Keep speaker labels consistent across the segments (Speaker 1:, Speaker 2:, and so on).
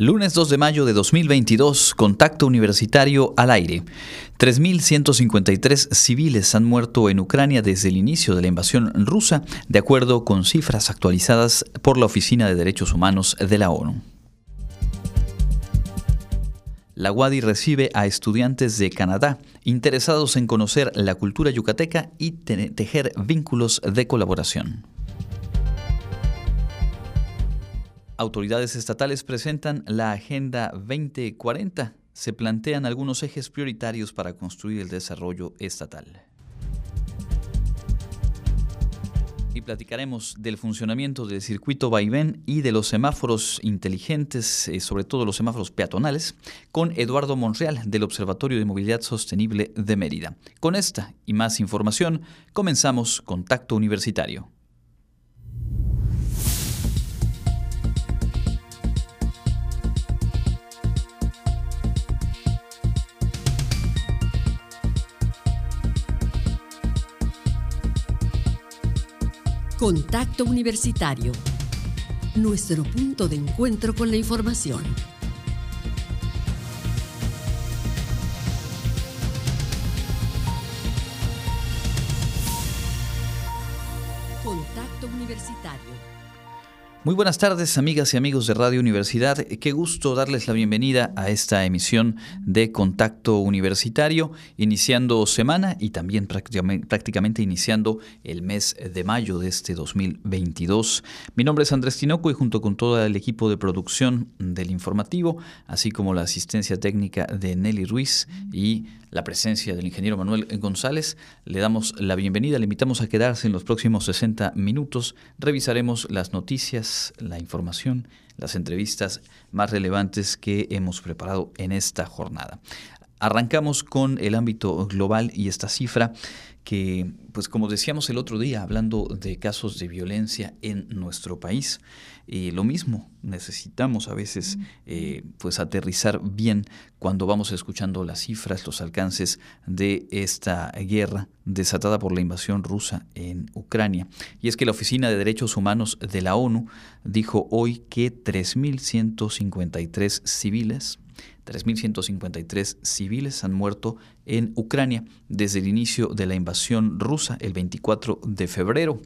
Speaker 1: Lunes 2 de mayo de 2022, contacto universitario al aire. 3.153 civiles han muerto en Ucrania desde el inicio de la invasión rusa, de acuerdo con cifras actualizadas por la Oficina de Derechos Humanos de la ONU. La UADI recibe a estudiantes de Canadá interesados en conocer la cultura yucateca y tejer vínculos de colaboración. Autoridades estatales presentan la Agenda 2040. Se plantean algunos ejes prioritarios para construir el desarrollo estatal. Y platicaremos del funcionamiento del circuito vaivén y de los semáforos inteligentes, eh, sobre todo los semáforos peatonales, con Eduardo Monreal del Observatorio de Movilidad Sostenible de Mérida. Con esta y más información, comenzamos Contacto Universitario.
Speaker 2: Contacto Universitario. Nuestro punto de encuentro con la información.
Speaker 1: Muy buenas tardes, amigas y amigos de Radio Universidad. Qué gusto darles la bienvenida a esta emisión de Contacto Universitario, iniciando semana y también prácticamente, iniciando el mes de mayo de este 2022. Mi nombre es Andrés Tinoco y junto con todo el equipo de producción del informativo, así como la asistencia técnica de Nelly Ruiz y la presencia del ingeniero Manuel González. Le damos la bienvenida, le invitamos a quedarse en los próximos 60 minutos. Revisaremos las noticias, la información, las entrevistas más relevantes que hemos preparado en esta jornada. Arrancamos con el ámbito global y esta cifra que, pues como decíamos el otro día, hablando de casos de violencia en nuestro país, y lo mismo, necesitamos a veces eh, pues aterrizar bien cuando vamos escuchando las cifras, los alcances de esta guerra desatada por la invasión rusa en Ucrania. Y es que la Oficina de Derechos Humanos de la ONU dijo hoy que 3.153 civiles 3.153 civiles han muerto en Ucrania desde el inicio de la invasión rusa el 24 de febrero.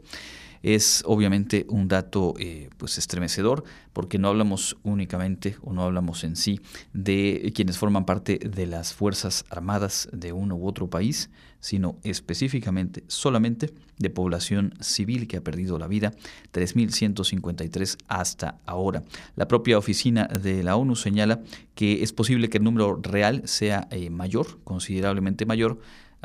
Speaker 1: Es obviamente un dato eh, pues estremecedor porque no hablamos únicamente o no hablamos en sí de quienes forman parte de las Fuerzas Armadas de uno u otro país, sino específicamente solamente de población civil que ha perdido la vida, 3.153 hasta ahora. La propia oficina de la ONU señala que es posible que el número real sea eh, mayor, considerablemente mayor,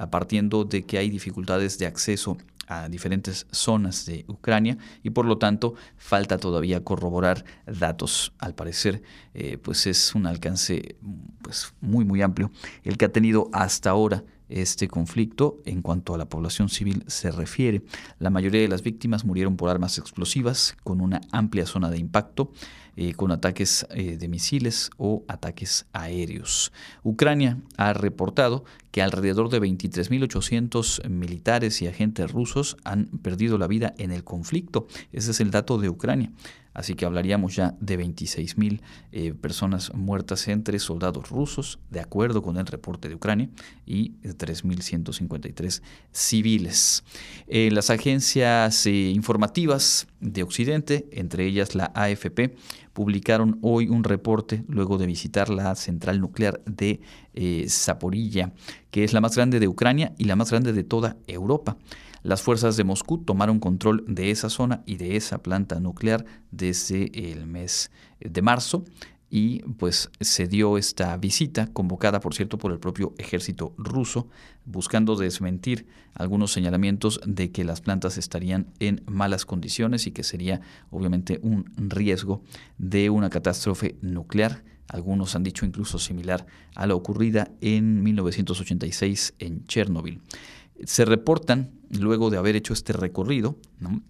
Speaker 1: partiendo de que hay dificultades de acceso a diferentes zonas de Ucrania y por lo tanto falta todavía corroborar datos. Al parecer, eh, pues es un alcance pues, muy muy amplio el que ha tenido hasta ahora este conflicto en cuanto a la población civil se refiere. La mayoría de las víctimas murieron por armas explosivas con una amplia zona de impacto, eh, con ataques eh, de misiles o ataques aéreos. Ucrania ha reportado que alrededor de 23.800 militares y agentes rusos han perdido la vida en el conflicto. Ese es el dato de Ucrania. Así que hablaríamos ya de 26.000 eh, personas muertas entre soldados rusos, de acuerdo con el reporte de Ucrania, y 3.153 civiles. Eh, las agencias eh, informativas de Occidente, entre ellas la AFP, publicaron hoy un reporte luego de visitar la central nuclear de Zaporilla, que es la más grande de Ucrania y la más grande de toda Europa. Las fuerzas de Moscú tomaron control de esa zona y de esa planta nuclear desde el mes de marzo y pues se dio esta visita, convocada por cierto por el propio ejército ruso, buscando desmentir algunos señalamientos de que las plantas estarían en malas condiciones y que sería obviamente un riesgo de una catástrofe nuclear. Algunos han dicho incluso similar a la ocurrida en 1986 en Chernóbil. Se reportan luego de haber hecho este recorrido,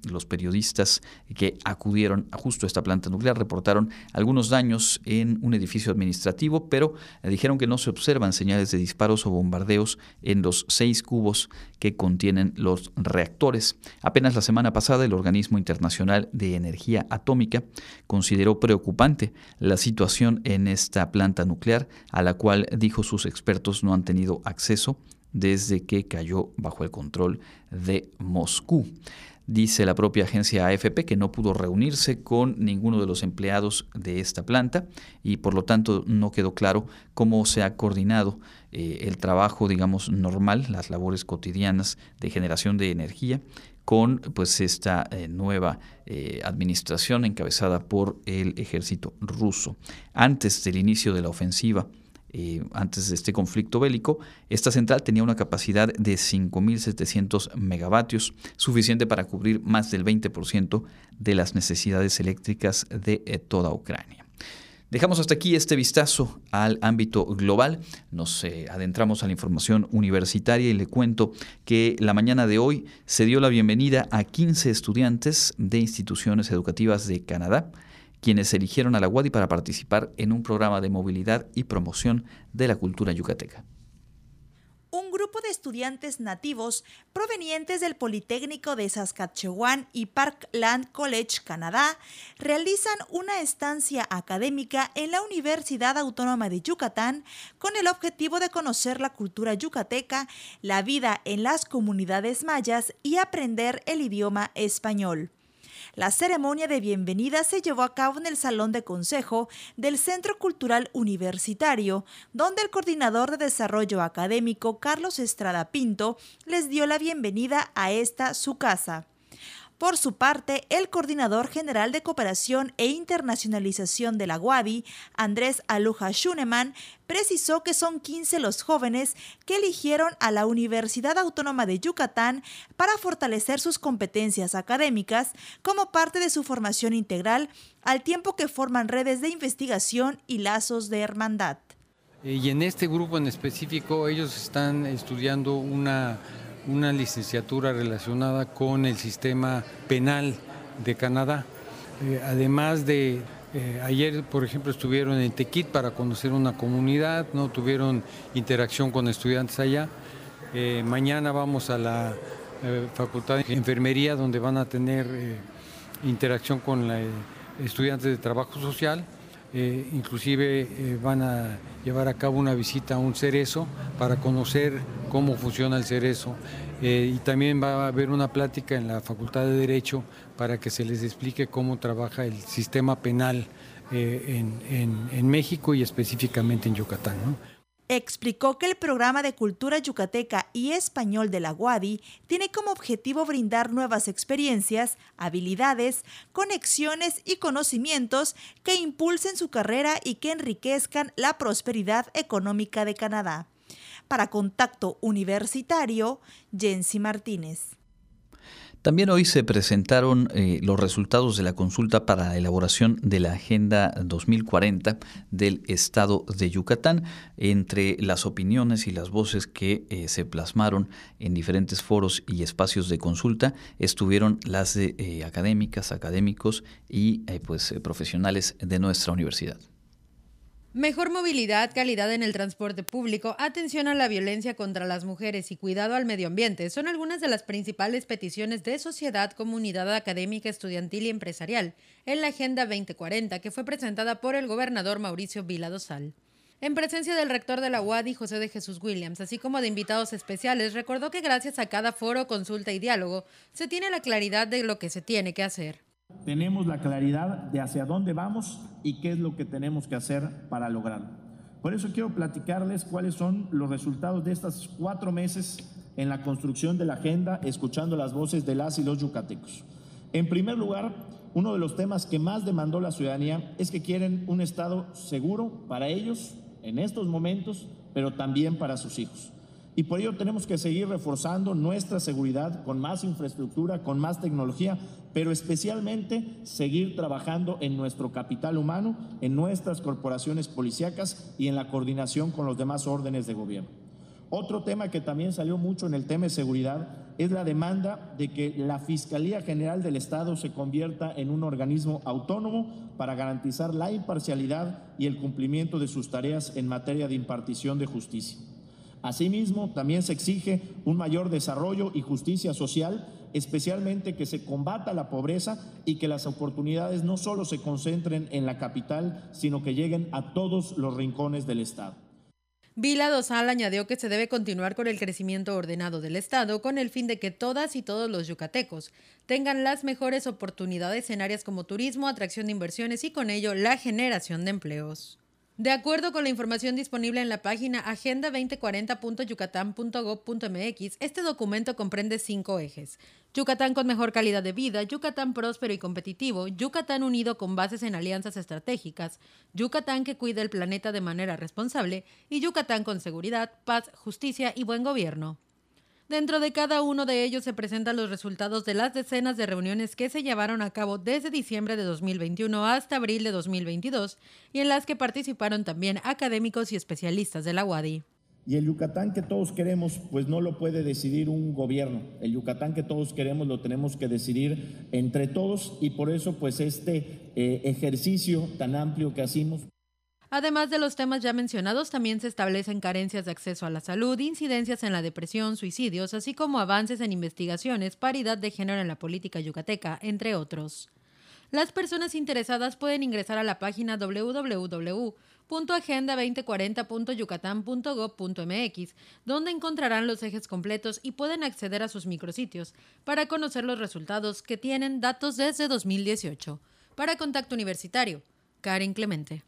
Speaker 1: los periodistas que acudieron a justo a esta planta nuclear reportaron algunos daños en un edificio administrativo, pero dijeron que no se observan señales de disparos o bombardeos en los seis cubos que contienen los reactores. Apenas la semana pasada el Organismo Internacional de Energía Atómica consideró preocupante la situación en esta planta nuclear, a la cual dijo sus expertos no han tenido acceso desde que cayó bajo el control de Moscú. Dice la propia agencia AFP que no pudo reunirse con ninguno de los empleados de esta planta y por lo tanto no quedó claro cómo se ha coordinado eh, el trabajo, digamos, normal, las labores cotidianas de generación de energía con pues esta eh, nueva eh, administración encabezada por el ejército ruso. Antes del inicio de la ofensiva eh, antes de este conflicto bélico, esta central tenía una capacidad de 5.700 megavatios, suficiente para cubrir más del 20% de las necesidades eléctricas de eh, toda Ucrania. Dejamos hasta aquí este vistazo al ámbito global. Nos eh, adentramos a la información universitaria y le cuento que la mañana de hoy se dio la bienvenida a 15 estudiantes de instituciones educativas de Canadá quienes eligieron a la UADI para participar en un programa de movilidad y promoción de la cultura yucateca.
Speaker 3: Un grupo de estudiantes nativos provenientes del Politécnico de Saskatchewan y Parkland College, Canadá, realizan una estancia académica en la Universidad Autónoma de Yucatán con el objetivo de conocer la cultura yucateca, la vida en las comunidades mayas y aprender el idioma español. La ceremonia de bienvenida se llevó a cabo en el Salón de Consejo del Centro Cultural Universitario, donde el coordinador de desarrollo académico Carlos Estrada Pinto les dio la bienvenida a esta su casa. Por su parte, el coordinador general de cooperación e internacionalización de la UADI, Andrés Aluja Schunemann, precisó que son 15 los jóvenes que eligieron a la Universidad Autónoma de Yucatán para fortalecer sus competencias académicas como parte de su formación integral, al tiempo que forman redes de investigación y lazos de hermandad.
Speaker 4: Y en este grupo en específico, ellos están estudiando una una licenciatura relacionada con el sistema penal de Canadá. Eh, además de, eh, ayer por ejemplo estuvieron en Tequit para conocer una comunidad, no tuvieron interacción con estudiantes allá. Eh, mañana vamos a la Facultad de Enfermería donde van a tener interacción con estudiantes de trabajo social. Inclusive van a llevar a cabo una visita a un cerezo para conocer cómo funciona el cerezo. Eh, y también va a haber una plática en la Facultad de Derecho para que se les explique cómo trabaja el sistema penal eh, en, México y específicamente en Yucatán.
Speaker 3: Explicó que el programa de cultura yucateca y español de la UADI tiene como objetivo brindar nuevas experiencias, habilidades, conexiones y conocimientos que impulsen su carrera y que enriquezcan la prosperidad económica de Canadá. Para Contacto Universitario, Jensi Martínez.
Speaker 1: También hoy se presentaron eh, los resultados de la consulta para la elaboración de la Agenda 2040 del Estado de Yucatán. Entre las opiniones y las voces que eh, se plasmaron en diferentes foros y espacios de consulta estuvieron las de eh, académicas, académicos y pues, profesionales de nuestra universidad.
Speaker 5: Mejor movilidad, calidad en el transporte público, atención a la violencia contra las mujeres y cuidado al medio ambiente son algunas de las principales peticiones de sociedad, comunidad académica, estudiantil y empresarial en la Agenda 2040 que fue presentada por el gobernador Mauricio Vila Dosal. En presencia del rector de la UAD José de Jesús Williams, así como de invitados especiales, recordó que gracias a cada foro, consulta y diálogo se tiene la claridad de lo que se tiene que hacer.
Speaker 6: Tenemos la claridad de hacia dónde vamos y qué es lo que tenemos que hacer para lograrlo. Por eso quiero platicarles cuáles son los resultados de estos cuatro meses en la construcción de la agenda, escuchando las voces de las y los yucatecos. En primer lugar, uno de los temas que más demandó la ciudadanía es que quieren un Estado seguro para ellos en estos momentos, pero también para sus hijos. Y por ello tenemos que seguir reforzando nuestra seguridad con más infraestructura, con más tecnología, pero especialmente seguir trabajando en nuestro capital humano, en nuestras corporaciones policíacas y en la coordinación con los demás órdenes de gobierno. Otro tema que también salió mucho en el tema de seguridad es la demanda de que la Fiscalía General del Estado se convierta en un organismo autónomo para garantizar la imparcialidad y el cumplimiento de sus tareas en materia de impartición de justicia. Asimismo, también se exige un mayor desarrollo y justicia social, especialmente que se combata la pobreza y que las oportunidades no solo se concentren en la capital, sino que lleguen a todos los rincones del Estado.
Speaker 5: Vila Dosal añadió que se debe continuar con el crecimiento ordenado del Estado con el fin de que todas y todos los yucatecos tengan las mejores oportunidades en áreas como turismo, atracción de inversiones y con ello la generación de empleos. De acuerdo con la información disponible en la página agenda2040.yucatán.gov.mx, este documento comprende cinco ejes. Yucatán con mejor calidad de vida, Yucatán próspero y competitivo, Yucatán unido con bases en alianzas estratégicas, Yucatán que cuida el planeta de manera responsable y Yucatán con seguridad, paz, justicia y buen gobierno. Dentro de cada uno de ellos se presentan los resultados de las decenas de reuniones que se llevaron a cabo desde diciembre de 2021 hasta abril de 2022 y en las que participaron también académicos y especialistas de la UADI.
Speaker 6: Y el Yucatán que todos queremos, pues no lo puede decidir un gobierno. El Yucatán que todos queremos lo tenemos que decidir entre todos y por eso pues este eh, ejercicio tan amplio que hacemos.
Speaker 5: Además de los temas ya mencionados, también se establecen carencias de acceso a la salud, incidencias en la depresión, suicidios, así como avances en investigaciones, paridad de género en la política yucateca, entre otros. Las personas interesadas pueden ingresar a la página www.agenda2040.yucatán.gov.mx, donde encontrarán los ejes completos y pueden acceder a sus micrositios para conocer los resultados que tienen datos desde 2018. Para Contacto Universitario, Karen Clemente.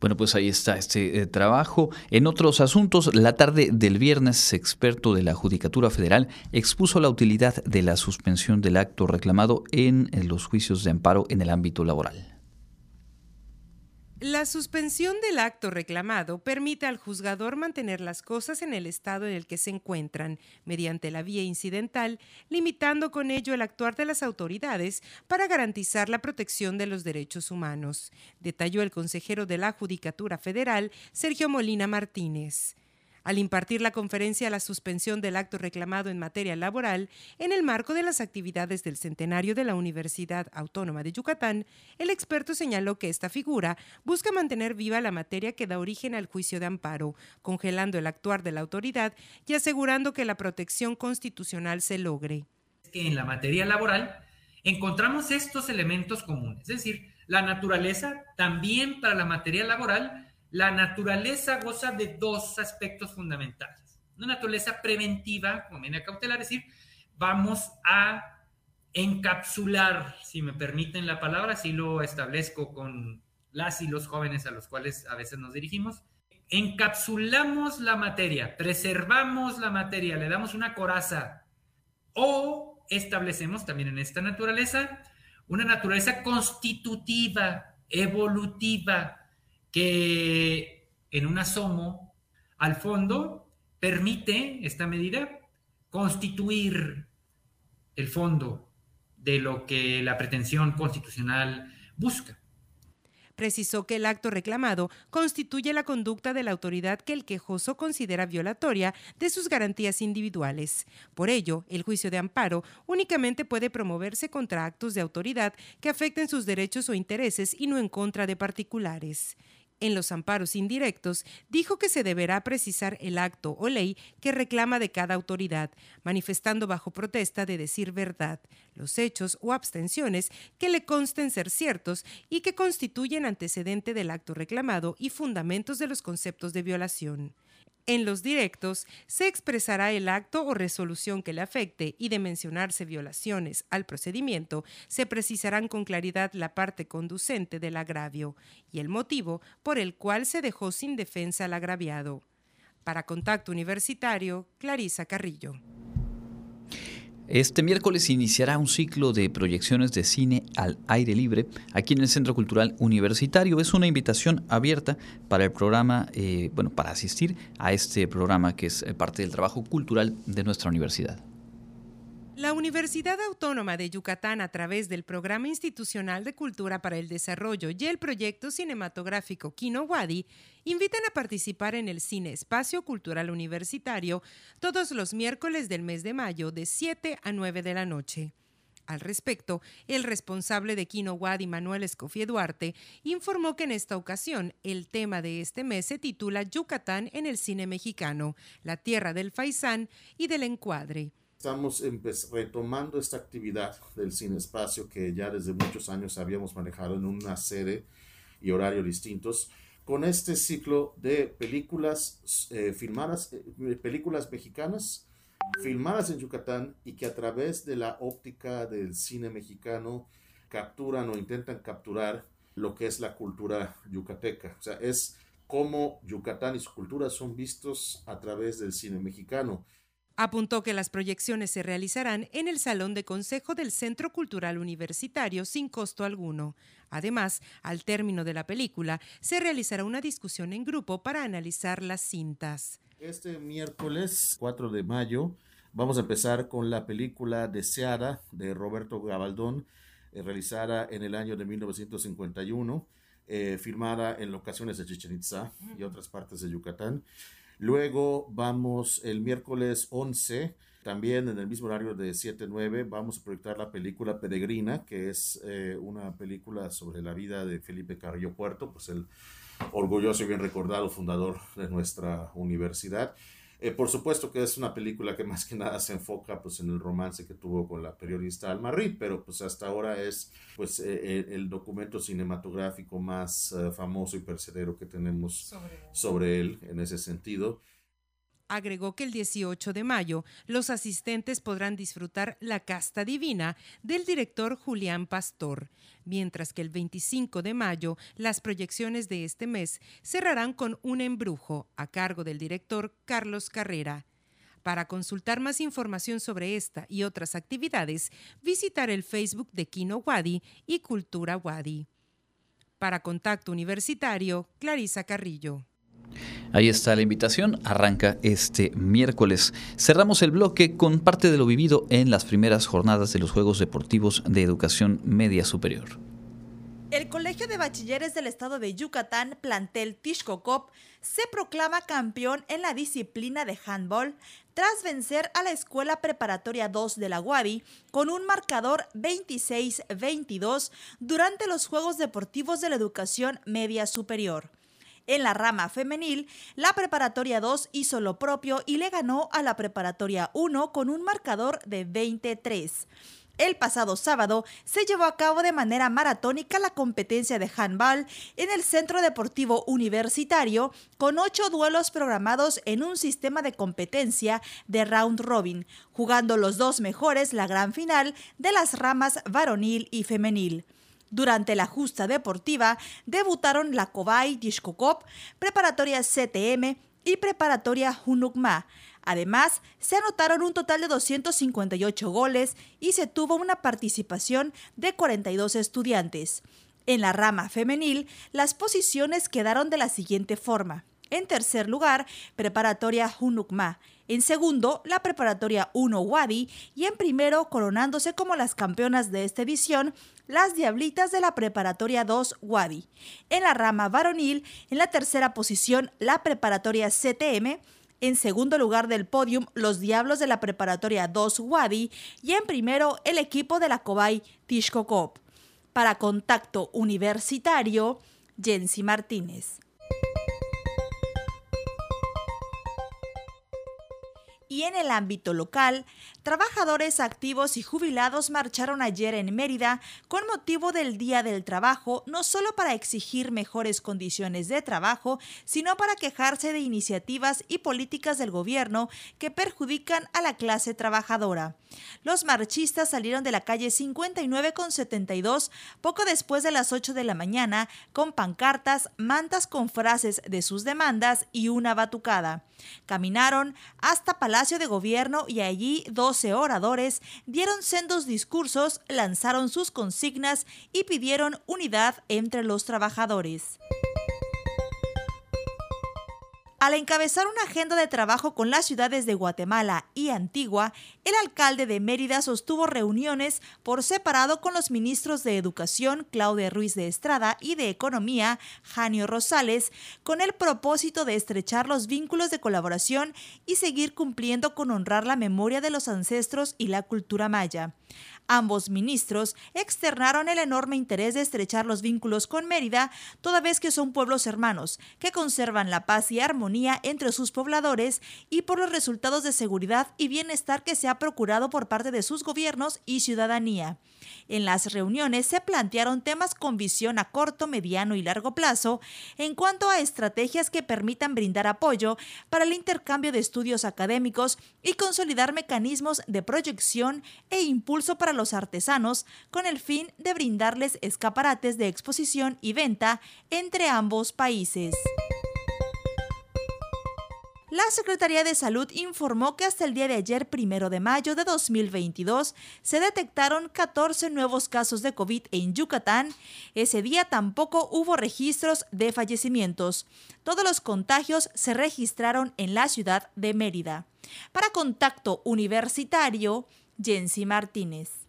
Speaker 1: Bueno, pues ahí está este eh, trabajo. En otros asuntos, la tarde del viernes, experto de la Judicatura Federal expuso la utilidad de la suspensión del acto reclamado en los juicios de amparo en el ámbito laboral.
Speaker 7: La suspensión del acto reclamado permite al juzgador mantener las cosas en el estado en el que se encuentran, mediante la vía incidental, limitando con ello el actuar de las autoridades para garantizar la protección de los derechos humanos, detalló el consejero de la Judicatura Federal, Sergio Molina Martínez al impartir la conferencia la suspensión del acto reclamado en materia laboral en el marco de las actividades del centenario de la Universidad Autónoma de Yucatán, el experto señaló que esta figura busca mantener viva la materia que da origen al juicio de amparo, congelando el actuar de la autoridad y asegurando que la protección constitucional se logre.
Speaker 8: Que en la materia laboral encontramos estos elementos comunes, es decir, la naturaleza también para la materia laboral la naturaleza goza de dos aspectos fundamentales. Una naturaleza preventiva, como viene a cautelar, es decir, vamos a encapsular, si me permiten la palabra, si lo establezco con las y los jóvenes a los cuales a veces nos dirigimos, encapsulamos la materia, preservamos la materia, le damos una coraza o establecemos también en esta naturaleza una naturaleza constitutiva, evolutiva, que en un asomo al fondo permite esta medida constituir el fondo de lo que la pretensión constitucional busca.
Speaker 7: Precisó que el acto reclamado constituye la conducta de la autoridad que el quejoso considera violatoria de sus garantías individuales. Por ello, el juicio de amparo únicamente puede promoverse contra actos de autoridad que afecten sus derechos o intereses y no en contra de particulares en los amparos indirectos, dijo que se deberá precisar el acto o ley que reclama de cada autoridad, manifestando bajo protesta de decir verdad, los hechos o abstenciones que le consten ser ciertos y que constituyen antecedente del acto reclamado y fundamentos de los conceptos de violación. En los directos se expresará el acto o resolución que le afecte y de mencionarse violaciones al procedimiento, se precisarán con claridad la parte conducente del agravio y el motivo por el cual se dejó sin defensa al agraviado. Para Contacto Universitario, Clarisa Carrillo.
Speaker 1: Este miércoles iniciará un ciclo de proyecciones de cine al aire libre aquí en el Centro Cultural Universitario. Es una invitación abierta para el programa, eh, bueno, para asistir a este programa que es eh, parte del trabajo cultural de nuestra universidad.
Speaker 7: La Universidad Autónoma de Yucatán, a través del Programa Institucional de Cultura para el Desarrollo y el proyecto cinematográfico Kino Wadi, invitan a participar en el Cine Espacio Cultural Universitario todos los miércoles del mes de mayo de 7 a 9 de la noche. Al respecto, el responsable de Kino Wadi, Manuel Escofie Duarte, informó que en esta ocasión el tema de este mes se titula Yucatán en el cine mexicano, la tierra del faisán y del encuadre.
Speaker 9: Estamos retomando esta actividad del cine espacio que ya desde muchos años habíamos manejado en una sede y horario distintos con este ciclo de películas eh, filmadas, eh, películas mexicanas filmadas en Yucatán y que a través de la óptica del cine mexicano capturan o intentan capturar lo que es la cultura yucateca. O sea, es cómo Yucatán y su cultura son vistos a través del cine mexicano.
Speaker 7: Apuntó que las proyecciones se realizarán en el Salón de Consejo del Centro Cultural Universitario sin costo alguno. Además, al término de la película, se realizará una discusión en grupo para analizar las cintas.
Speaker 9: Este miércoles 4 de mayo vamos a empezar con la película Deseada de Roberto Gabaldón, eh, realizada en el año de 1951, eh, filmada en locaciones de Chichen Itza y otras partes de Yucatán. Luego vamos el miércoles 11, también en el mismo horario de 7-9, vamos a proyectar la película Peregrina, que es eh, una película sobre la vida de Felipe Carrillo Puerto, pues el orgulloso y bien recordado fundador de nuestra universidad. Eh, por supuesto que es una película que más que nada se enfoca pues, en el romance que tuvo con la periodista Alma Reed, pero pues hasta ahora es pues, eh, eh, el documento cinematográfico más famoso y percedero que tenemos sobre él en ese sentido.
Speaker 7: Agregó que el 18 de mayo los asistentes podrán disfrutar La Casta Divina del director Julián Pastor, mientras que el 25 de mayo las proyecciones de este mes cerrarán con Un embrujo a cargo del director Carlos Carrera. Para consultar más información sobre esta y otras actividades, visitar el Facebook de Kino Wadi y Cultura Wadi. Para Contacto Universitario, Clarisa Carrillo.
Speaker 1: Ahí está la invitación, arranca este miércoles. Cerramos el bloque con parte de lo vivido en las primeras jornadas de los Juegos Deportivos de Educación Media Superior.
Speaker 3: El Colegio de Bachilleres del Estado de Yucatán, plantel Tishkokop, se proclama campeón en la disciplina de handball tras vencer a la Escuela Preparatoria 2 de la UABI con un marcador 26-22 durante los Juegos Deportivos de la Educación Media Superior. En la rama femenil, la preparatoria 2 hizo lo propio y le ganó a la preparatoria 1 con un marcador de 23. El pasado sábado se llevó a cabo de manera maratónica la competencia de handball en el Centro Deportivo Universitario con ocho duelos programados en un sistema de competencia de round robin, jugando los dos mejores la gran final de las ramas varonil y femenil. Durante la justa deportiva debutaron la Cobay Dishkokop, Preparatoria CTM y Preparatoria Hunukma. Además, se anotaron un total de 258 goles y se tuvo una participación de 42 estudiantes. En la rama femenil, las posiciones quedaron de la siguiente forma. En tercer lugar, Preparatoria Hunukma. En segundo, la Preparatoria 1 Wadi. Y en primero, coronándose como las campeonas de esta edición, las Diablitas de la Preparatoria 2 Wadi. En la rama varonil, en la tercera posición, la Preparatoria CTM. En segundo lugar del podium, los Diablos de la Preparatoria 2 Wadi. Y en primero, el equipo de la Cobay Tishkokop. Para Contacto Universitario, Jensi Martínez. Y en el ámbito local, trabajadores activos y jubilados marcharon ayer en Mérida con motivo del Día del Trabajo, no solo para exigir mejores condiciones de trabajo, sino para quejarse de iniciativas y políticas del gobierno que perjudican a la clase trabajadora. Los marchistas salieron de la calle 59 con 72 poco después de las 8 de la mañana con pancartas, mantas con frases de sus demandas y una batucada. Caminaron hasta Palacio de Gobierno y allí 12 oradores dieron sendos discursos, lanzaron sus consignas y pidieron unidad entre los trabajadores. Al encabezar una agenda de trabajo con las ciudades de Guatemala y Antigua, el alcalde de Mérida sostuvo reuniones por separado con los ministros de Educación, Claudia Ruiz de Estrada, y de Economía, Janio Rosales, con el propósito de estrechar los vínculos de colaboración y seguir cumpliendo con honrar la memoria de los ancestros y la cultura maya. Ambos ministros externaron el enorme interés de estrechar los vínculos con Mérida, toda vez que son pueblos hermanos, que conservan la paz y armonía entre sus pobladores y por los resultados de seguridad y bienestar que se ha procurado por parte de sus gobiernos y ciudadanía. En las reuniones se plantearon temas con visión a corto, mediano y largo plazo en cuanto a estrategias que permitan brindar apoyo para el intercambio de estudios académicos y consolidar mecanismos de proyección e impulso para los artesanos con el fin de brindarles escaparates de exposición y venta entre ambos países. La Secretaría de Salud informó que hasta el día de ayer, primero de mayo de 2022, se detectaron 14 nuevos casos de COVID en Yucatán. Ese día tampoco hubo registros de fallecimientos. Todos los contagios se registraron en la ciudad de Mérida. Para Contacto Universitario, Jensi Martínez.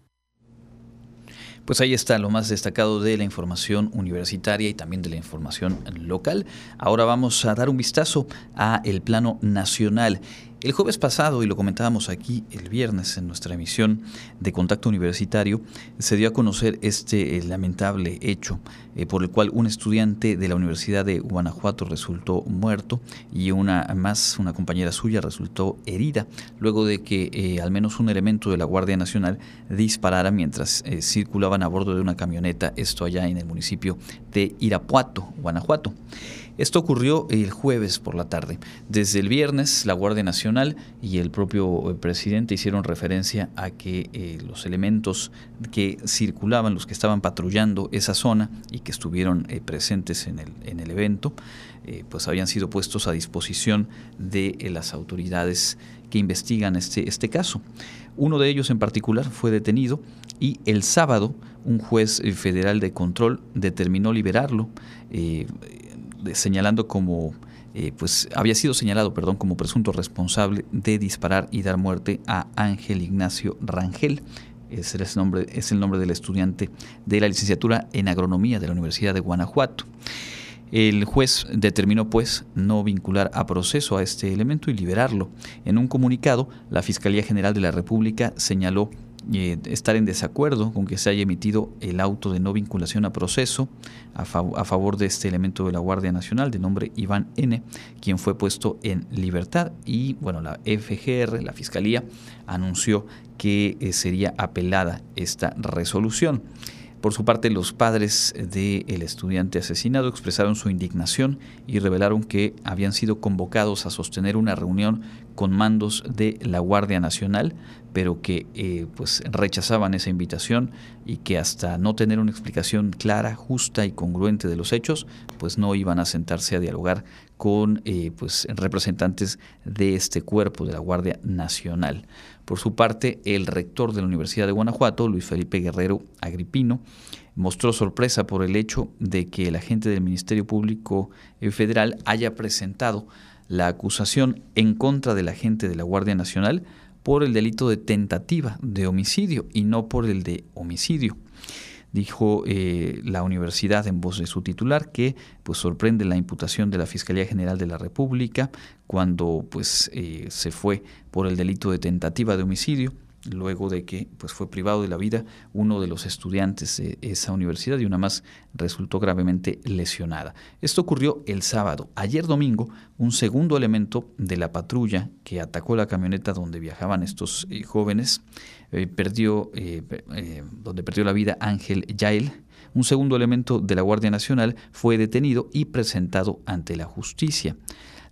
Speaker 1: Pues ahí está lo más destacado de la información universitaria y también de la información local. Ahora vamos a dar un vistazo a el plano nacional. El jueves pasado, y lo comentábamos aquí el viernes en nuestra emisión de Contacto Universitario, se dio a conocer este eh, lamentable hecho eh, por el cual un estudiante de la Universidad de Guanajuato resultó muerto y una más, una compañera suya, resultó herida luego de que eh, al menos un elemento de la Guardia Nacional disparara mientras circulaban a bordo de una camioneta, esto allá en el municipio de Irapuato, Guanajuato. Esto ocurrió el jueves por la tarde. Desde el viernes, la Guardia Nacional y el propio eh, presidente hicieron referencia a que eh, los elementos que circulaban, los que estaban patrullando esa zona y que estuvieron eh, presentes en el, en el evento, pues habían sido puestos a disposición de las autoridades que investigan este, este caso. Uno de ellos en particular fue detenido y el sábado un juez federal de control determinó liberarlo señalando como, eh, pues había sido señalado, perdón, como presunto responsable de disparar y dar muerte a Ángel Ignacio Rangel. Es el, nombre, es el nombre del estudiante de la licenciatura en agronomía de la Universidad de Guanajuato. El juez determinó, pues, no vincular a proceso a este elemento y liberarlo. En un comunicado, la Fiscalía General de la República señaló eh, estar en desacuerdo con que se haya emitido el auto de no vinculación a proceso a, favor de este elemento de la Guardia Nacional de nombre Iván N., quien fue puesto en libertad y bueno, la FGR, la Fiscalía, anunció que eh, sería apelada esta resolución. Por su parte, los padres del estudiante asesinado expresaron su indignación y revelaron que habían sido convocados a sostener una reunión con mandos de la Guardia Nacional, pero que eh, pues rechazaban esa invitación y que hasta no tener una explicación clara, justa y congruente de los hechos, pues no iban a sentarse a dialogar con eh, pues representantes de este cuerpo de la Guardia Nacional. Por su parte, el rector de la Universidad de Guanajuato, Luis Felipe Guerrero Agripino, mostró sorpresa por el hecho de que el agente del Ministerio Público Federal haya presentado la acusación en contra del agente de la Guardia Nacional por el delito de tentativa de homicidio y no por el de homicidio dijo eh, la universidad en voz de su titular que pues sorprende la imputación de la Fiscalía General de la República cuando pues eh, se fue por el delito de tentativa de homicidio luego de que pues fue privado de la vida uno de los estudiantes de esa universidad y una más resultó gravemente lesionada. Esto ocurrió el sábado. Ayer domingo, un segundo elemento de la patrulla que atacó la camioneta donde viajaban estos eh, jóvenes eh, perdió, eh, donde perdió la vida Ángel Yael, un segundo elemento de la Guardia Nacional fue detenido y presentado ante la justicia.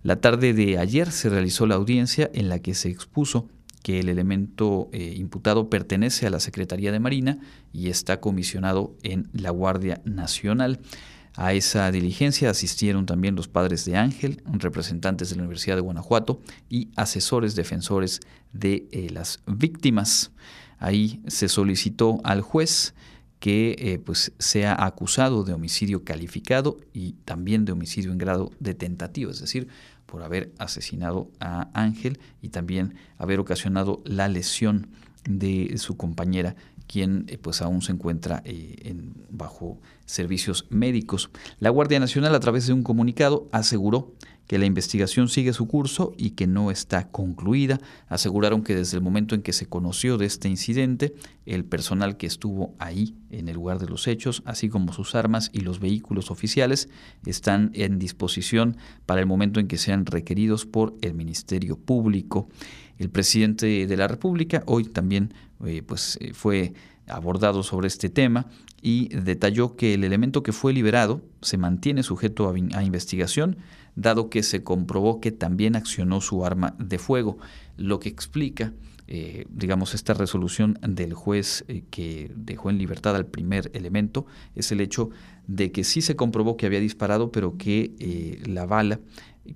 Speaker 1: La tarde de ayer se realizó la audiencia en la que se expuso que el elemento eh, imputado pertenece a la Secretaría de Marina y está comisionado en la Guardia Nacional. A esa diligencia asistieron también los padres de Ángel, representantes de la Universidad de Guanajuato y asesores defensores de eh, las víctimas. Ahí se solicitó al juez que eh, pues sea acusado de homicidio calificado y también de homicidio en grado de tentativa, es decir, por haber asesinado a Ángel y también haber ocasionado la lesión de su compañera quien eh, pues aún se encuentra eh, en, bajo servicios médicos. La Guardia Nacional a través de un comunicado aseguró que la investigación sigue su curso y que no está concluida. Aseguraron que desde el momento en que se conoció de este incidente, el personal que estuvo ahí en el lugar de los hechos, así como sus armas y los vehículos oficiales, están en disposición para el momento en que sean requeridos por el Ministerio Público. El presidente de la República hoy también eh, pues, eh, fue abordado sobre este tema y detalló que el elemento que fue liberado se mantiene sujeto a investigación dado que se comprobó que también accionó su arma de fuego, lo que explica, eh, digamos, esta resolución del juez que dejó en libertad al primer elemento, es el hecho de que sí se comprobó que había disparado, pero que la bala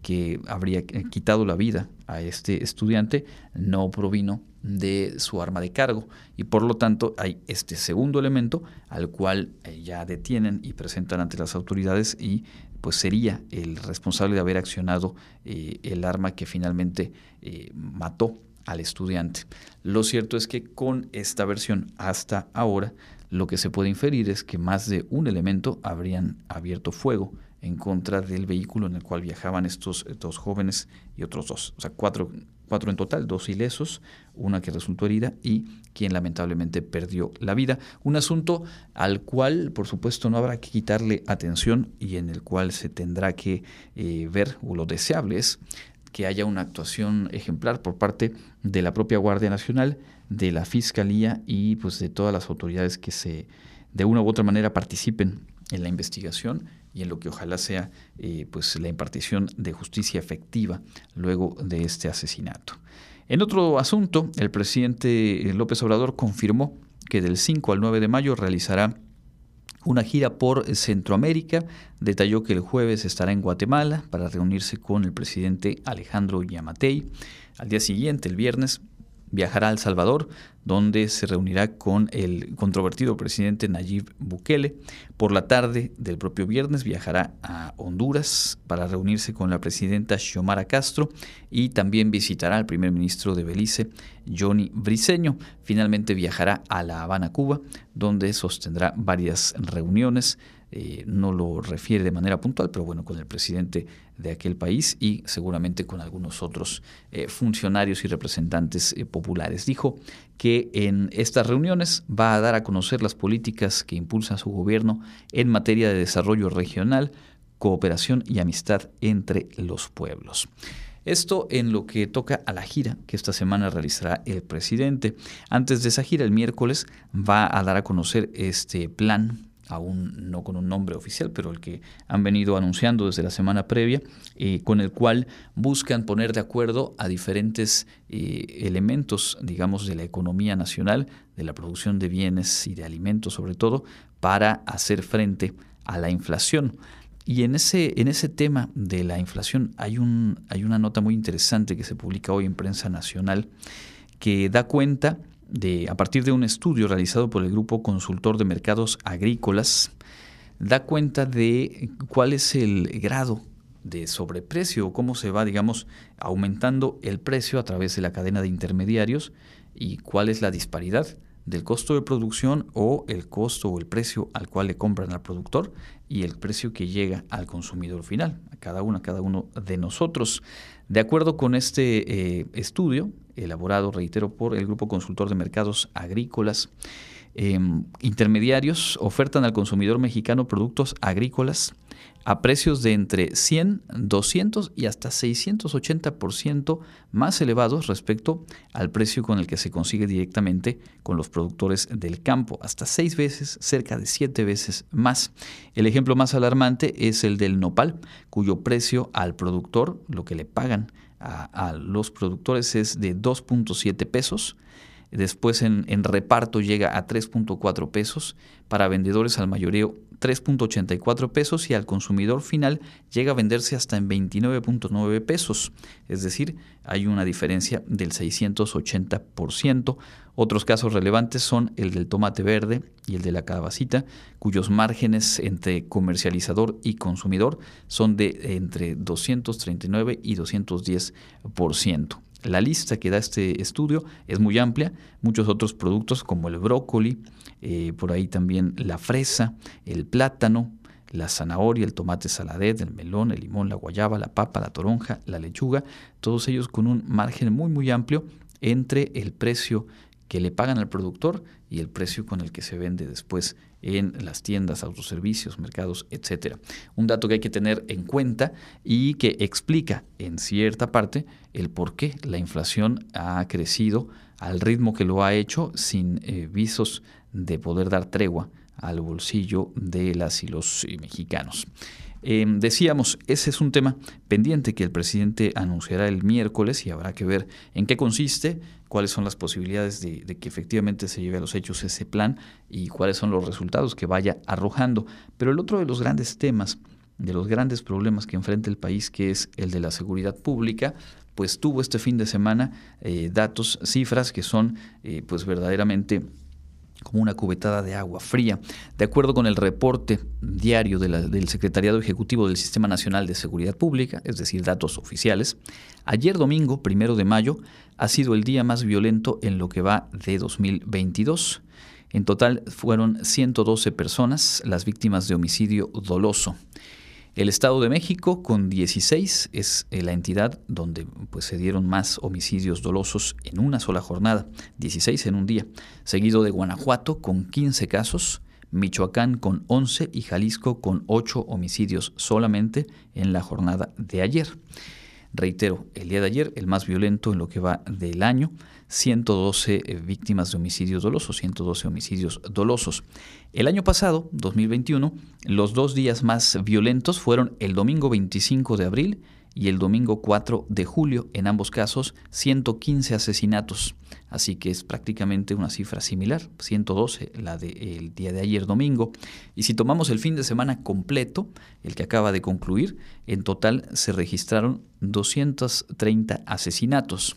Speaker 1: que habría quitado la vida a este estudiante no provino de su arma de cargo y por lo tanto hay este segundo elemento al cual ya detienen y presentan ante las autoridades y pues sería el responsable de haber accionado eh, el arma que finalmente eh, mató al estudiante. Lo cierto es que con esta versión hasta ahora lo que se puede inferir es que más de un elemento habrían abierto fuego en contra del vehículo en el cual viajaban estos dos jóvenes y otros dos, o sea, cuatro cuatro en total, dos ilesos, una que resultó herida y quien lamentablemente perdió la vida. Un asunto al cual, por supuesto, no habrá que quitarle atención y en el cual se tendrá que eh, ver, o lo deseable es que haya una actuación ejemplar por parte de la propia Guardia Nacional, de la Fiscalía y pues de todas las autoridades que se de una u otra manera participen en la investigación y en lo que ojalá sea eh, pues la impartición de justicia efectiva luego de este asesinato. En otro asunto, el presidente López Obrador confirmó que del 5 al 9 de mayo realizará una gira por Centroamérica. Detalló que el jueves estará en Guatemala para reunirse con el presidente Alejandro Yamatei. Al día siguiente, el viernes, viajará a El Salvador, donde se reunirá con el controvertido presidente Nayib Bukele. Por la tarde del propio viernes viajará a Honduras para reunirse con la presidenta Xiomara Castro y también visitará al primer ministro de Belice, Johnny Briceño. Finalmente viajará a La Habana, Cuba, donde sostendrá varias reuniones eh, no lo refiere de manera puntual, pero bueno, con el presidente de aquel país y seguramente con algunos otros eh, funcionarios y representantes eh, populares. Dijo que en estas reuniones va a dar a conocer las políticas que impulsa su gobierno en materia de desarrollo regional, cooperación y amistad entre los pueblos. Esto en lo que toca a la gira que esta semana realizará el presidente. Antes de esa gira, el miércoles, va a dar a conocer este plan aún no con un nombre oficial, pero el que han venido anunciando desde la semana previa, eh, con el cual buscan poner de acuerdo a diferentes eh, elementos, digamos, de la economía nacional, de la producción de bienes y de alimentos sobre todo, para hacer frente a la inflación. Y en ese, en ese tema de la inflación hay, un, hay una nota muy interesante que se publica hoy en prensa nacional que da cuenta a partir de un estudio realizado por el Grupo Consultor de Mercados Agrícolas, da cuenta de cuál es el grado de sobreprecio cómo se va, digamos, aumentando el precio a través de la cadena de intermediarios y cuál es la disparidad del costo de producción o el costo o el precio al cual le compran al productor y el precio que llega al consumidor final, a cada uno, a cada uno de nosotros. De acuerdo con este eh, estudio, elaborado, reitero, por el Grupo Consultor de Mercados Agrícolas, em, intermediarios ofertan al consumidor mexicano productos agrícolas a precios de entre 100, 200 y hasta 680% más elevados respecto al precio con el que se consigue directamente con los productores del campo, hasta seis veces, cerca de siete veces más. El ejemplo más alarmante es el del nopal, cuyo precio al productor, lo que le pagan a, los productores es de 2.7 pesos, después en, en reparto llega a 3.4 pesos, para vendedores al mayoreo 3.84 pesos y al consumidor final llega a venderse hasta en 29.9 pesos, es decir, hay una diferencia del 680%. Otros casos relevantes son el del tomate verde y el de la calabacita, cuyos márgenes entre comercializador y consumidor son de entre 239 y 210%. La lista que da este estudio es muy amplia, muchos otros productos como el brócoli, eh, por ahí también la fresa, el plátano, la zanahoria, el tomate saladet, el melón, el limón, la guayaba, la papa, la toronja, la lechuga, todos ellos con un margen muy muy amplio entre el precio que le pagan al productor y el precio con el que se vende después en las tiendas, autoservicios, mercados, etcétera. Un dato que hay que tener en cuenta y que explica en cierta parte el por qué la inflación ha crecido al ritmo que lo ha hecho sin eh, visos de poder dar tregua al bolsillo de las y los eh, mexicanos. Em, decíamos, ese es un tema pendiente que el presidente anunciará el miércoles y habrá que ver en qué consiste, cuáles son las posibilidades de, que efectivamente se lleve a los hechos ese plan y cuáles son los resultados que vaya arrojando. Pero el otro de los grandes temas, de los grandes problemas que enfrenta el país, que es el de la seguridad pública, pues tuvo este fin de semana eh, datos, cifras que son eh, pues verdaderamente como una cubetada de agua fría. De acuerdo con el reporte diario del Secretariado Ejecutivo del Sistema Nacional de Seguridad Pública, es decir, datos oficiales, ayer domingo, primero de mayo, ha sido el día más violento en lo que va de 2022. En total fueron 112 personas las víctimas de homicidio doloso. El Estado de México, con 16, es eh, la entidad donde pues, se dieron más homicidios dolosos en una sola jornada, 16 en un día, seguido de Guanajuato con 15 casos, Michoacán con 11 y Jalisco con 8 homicidios solamente en la jornada de ayer. Reitero, el día de ayer, el más violento en lo que va del año, 112 eh, víctimas de homicidios dolosos, 112 homicidios dolosos. El año pasado, 2021, los dos días más violentos fueron el domingo 25 de abril y el domingo 4 de julio, en ambos casos 115 asesinatos. Así que es prácticamente una cifra similar, 112 la del día de ayer domingo. Y si tomamos el fin de semana completo, el que acaba de concluir, en total se registraron 230 asesinatos.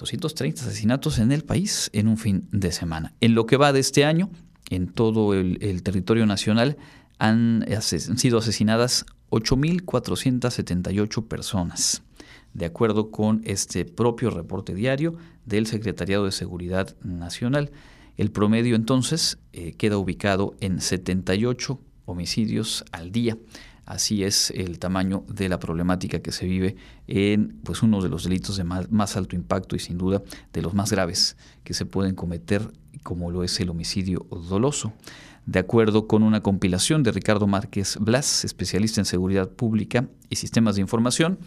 Speaker 1: 230 asesinatos en el país en un fin de semana. En lo que va de este año, en todo el, territorio nacional, han, han sido asesinadas 8.478 personas, de acuerdo con este propio reporte diario del Secretariado de Seguridad Nacional. El promedio entonces eh, queda ubicado en 78 homicidios al día. Así es el tamaño de la problemática que se vive en pues, uno de los delitos de más, más, alto impacto y sin duda de los más graves que se pueden cometer, como lo es el homicidio doloso. De acuerdo con una compilación de Ricardo Márquez Blas, especialista en seguridad pública y sistemas de información,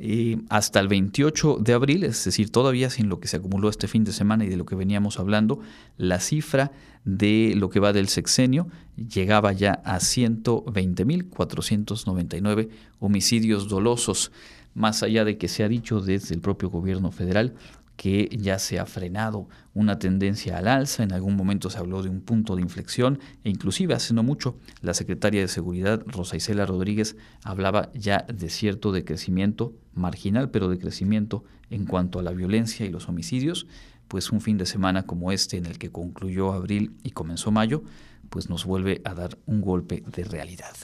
Speaker 1: eh, hasta el 28 de abril, es decir, todavía sin lo que se acumuló este fin de semana y de lo que veníamos hablando, la cifra de lo que va del sexenio llegaba ya a 120.499 homicidios dolosos, más allá de que se ha dicho desde el propio gobierno federal que ya se ha frenado una tendencia al alza, en algún momento se habló de un punto de inflexión e inclusive hace no mucho la secretaria de Seguridad, Rosa Isela Rodríguez, hablaba ya de cierto decrecimiento marginal, pero de crecimiento en cuanto a la violencia y los homicidios, pues un fin de semana como este en el que concluyó abril y comenzó mayo, pues nos vuelve a dar un golpe de realidad.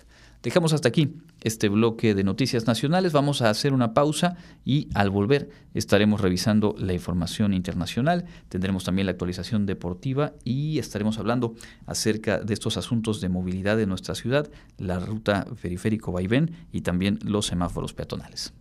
Speaker 1: Dejamos hasta aquí este bloque de noticias nacionales. Vamos a hacer una pausa y al volver estaremos revisando la información internacional. Tendremos también la actualización deportiva y estaremos hablando acerca de estos asuntos de movilidad de nuestra ciudad, la ruta periférico vaivén y también los semáforos peatonales.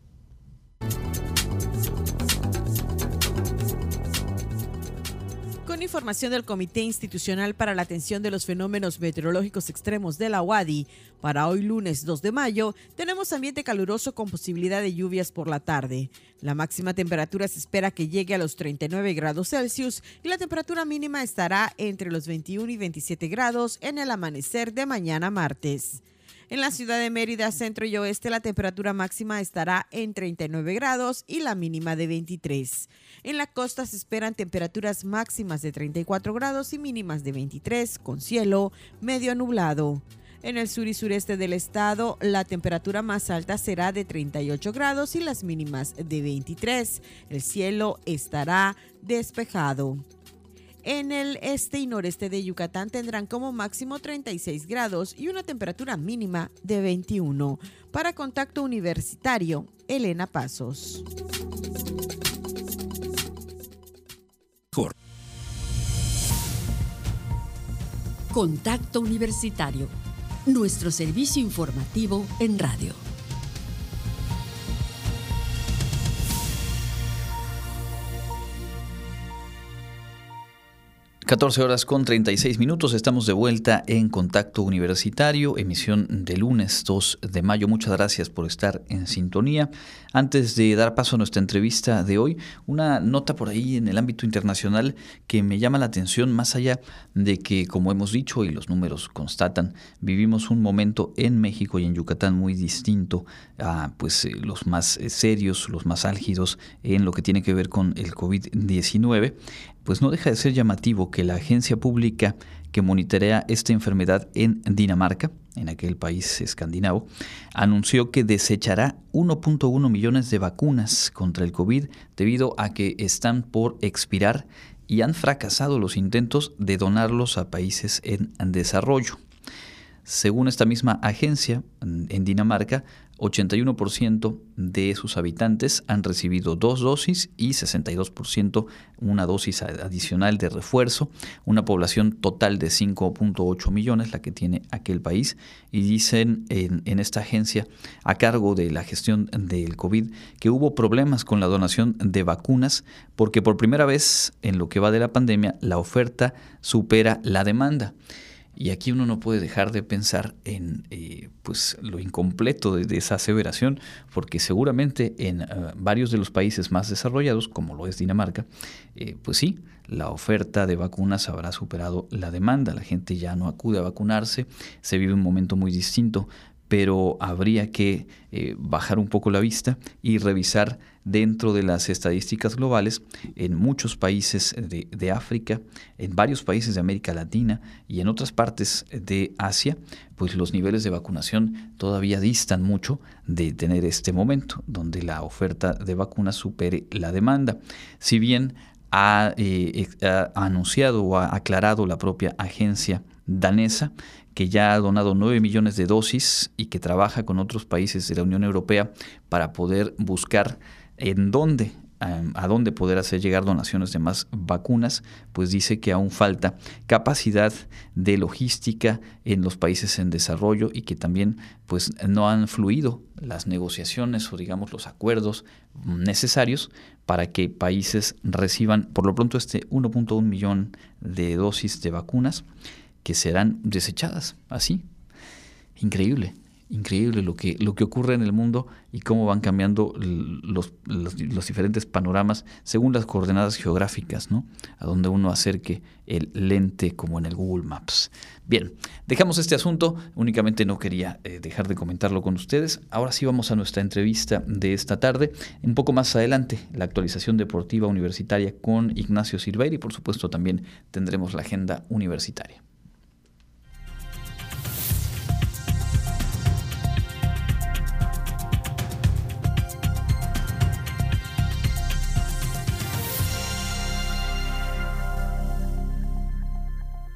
Speaker 10: Información del Comité Institucional para la Atención de los Fenómenos Meteorológicos Extremos de la UADI, para hoy lunes 2 de mayo, tenemos ambiente caluroso con posibilidad de lluvias por la tarde. La máxima temperatura se espera que llegue a los 39 grados Celsius y la temperatura mínima estará entre los 21 y 27 grados en el amanecer de mañana martes. En la ciudad de Mérida, centro y oeste, la temperatura máxima estará en 39 grados y la mínima de 23. En la costa se esperan temperaturas máximas de 34 grados y mínimas de 23, con cielo medio nublado. En el sur y sureste del estado, la temperatura más alta será de 38 grados y las mínimas de 23. El cielo estará despejado. En el este y noreste de Yucatán tendrán como máximo 36 grados y una temperatura mínima de 21. Para Contacto Universitario, Elena Pasos.
Speaker 2: Contacto Universitario nuestro servicio informativo en radio.
Speaker 1: 14 horas con 36 minutos, estamos de vuelta en Contacto Universitario, emisión de lunes 2 de mayo. Muchas gracias por estar en sintonía. Antes de dar paso a nuestra entrevista de hoy, una nota por ahí en el ámbito internacional que me llama la atención, más allá de que, como hemos dicho y los números constatan, vivimos un momento en México y en Yucatán muy distinto a pues, eh, los más eh, serios, los más álgidos en lo que tiene que ver con el COVID-19 pues no deja de ser llamativo que la agencia pública que monitorea esta enfermedad en Dinamarca, en aquel país escandinavo, anunció que desechará 1.1 millones de vacunas contra el COVID debido a que están por expirar y han fracasado los intentos de donarlos a países en desarrollo. Según esta misma agencia, en Dinamarca, 81% de sus habitantes han recibido dos dosis y 62% una dosis adicional de refuerzo, una población total de 5.8 millones la que tiene aquel país y dicen en, en, esta agencia a cargo de la gestión del COVID que hubo problemas con la donación de vacunas porque por primera vez en lo que va de la pandemia la oferta supera la demanda. Y aquí uno no puede dejar de pensar en eh, pues, lo incompleto de, esa aseveración, porque seguramente en eh, varios de los países más desarrollados, como lo es Dinamarca, eh, pues sí, la oferta de vacunas habrá superado la demanda, la gente ya no acude a vacunarse, se vive un momento muy distinto, pero habría que bajar un poco la vista y revisar dentro de las estadísticas globales en muchos países de, África, en varios países de América Latina y en otras partes de Asia, pues los niveles de vacunación todavía distan mucho de tener este momento donde la oferta de vacunas supere la demanda. Si bien ha, eh, ha anunciado o ha aclarado la propia agencia danesa que ya ha donado 9 millones de dosis y que trabaja con otros países de la Unión Europea para poder buscar en dónde a dónde poder hacer llegar donaciones de más vacunas, pues dice que aún falta capacidad de logística en los países en desarrollo y que también pues no han fluido las negociaciones o digamos los acuerdos necesarios para que países reciban por lo pronto este 1.1 millón de dosis de vacunas que serán desechadas así. Increíble increíble lo que, lo que ocurre en el mundo y cómo van cambiando los, los, diferentes panoramas según las coordenadas geográficas, ¿no? A donde uno acerque el lente como en el Google Maps. Bien, dejamos este asunto, únicamente no quería eh, dejar de comentarlo con ustedes. Ahora sí vamos a nuestra entrevista de esta tarde. Un poco más adelante, la actualización deportiva universitaria con Ignacio Silveira y por supuesto también tendremos la agenda universitaria.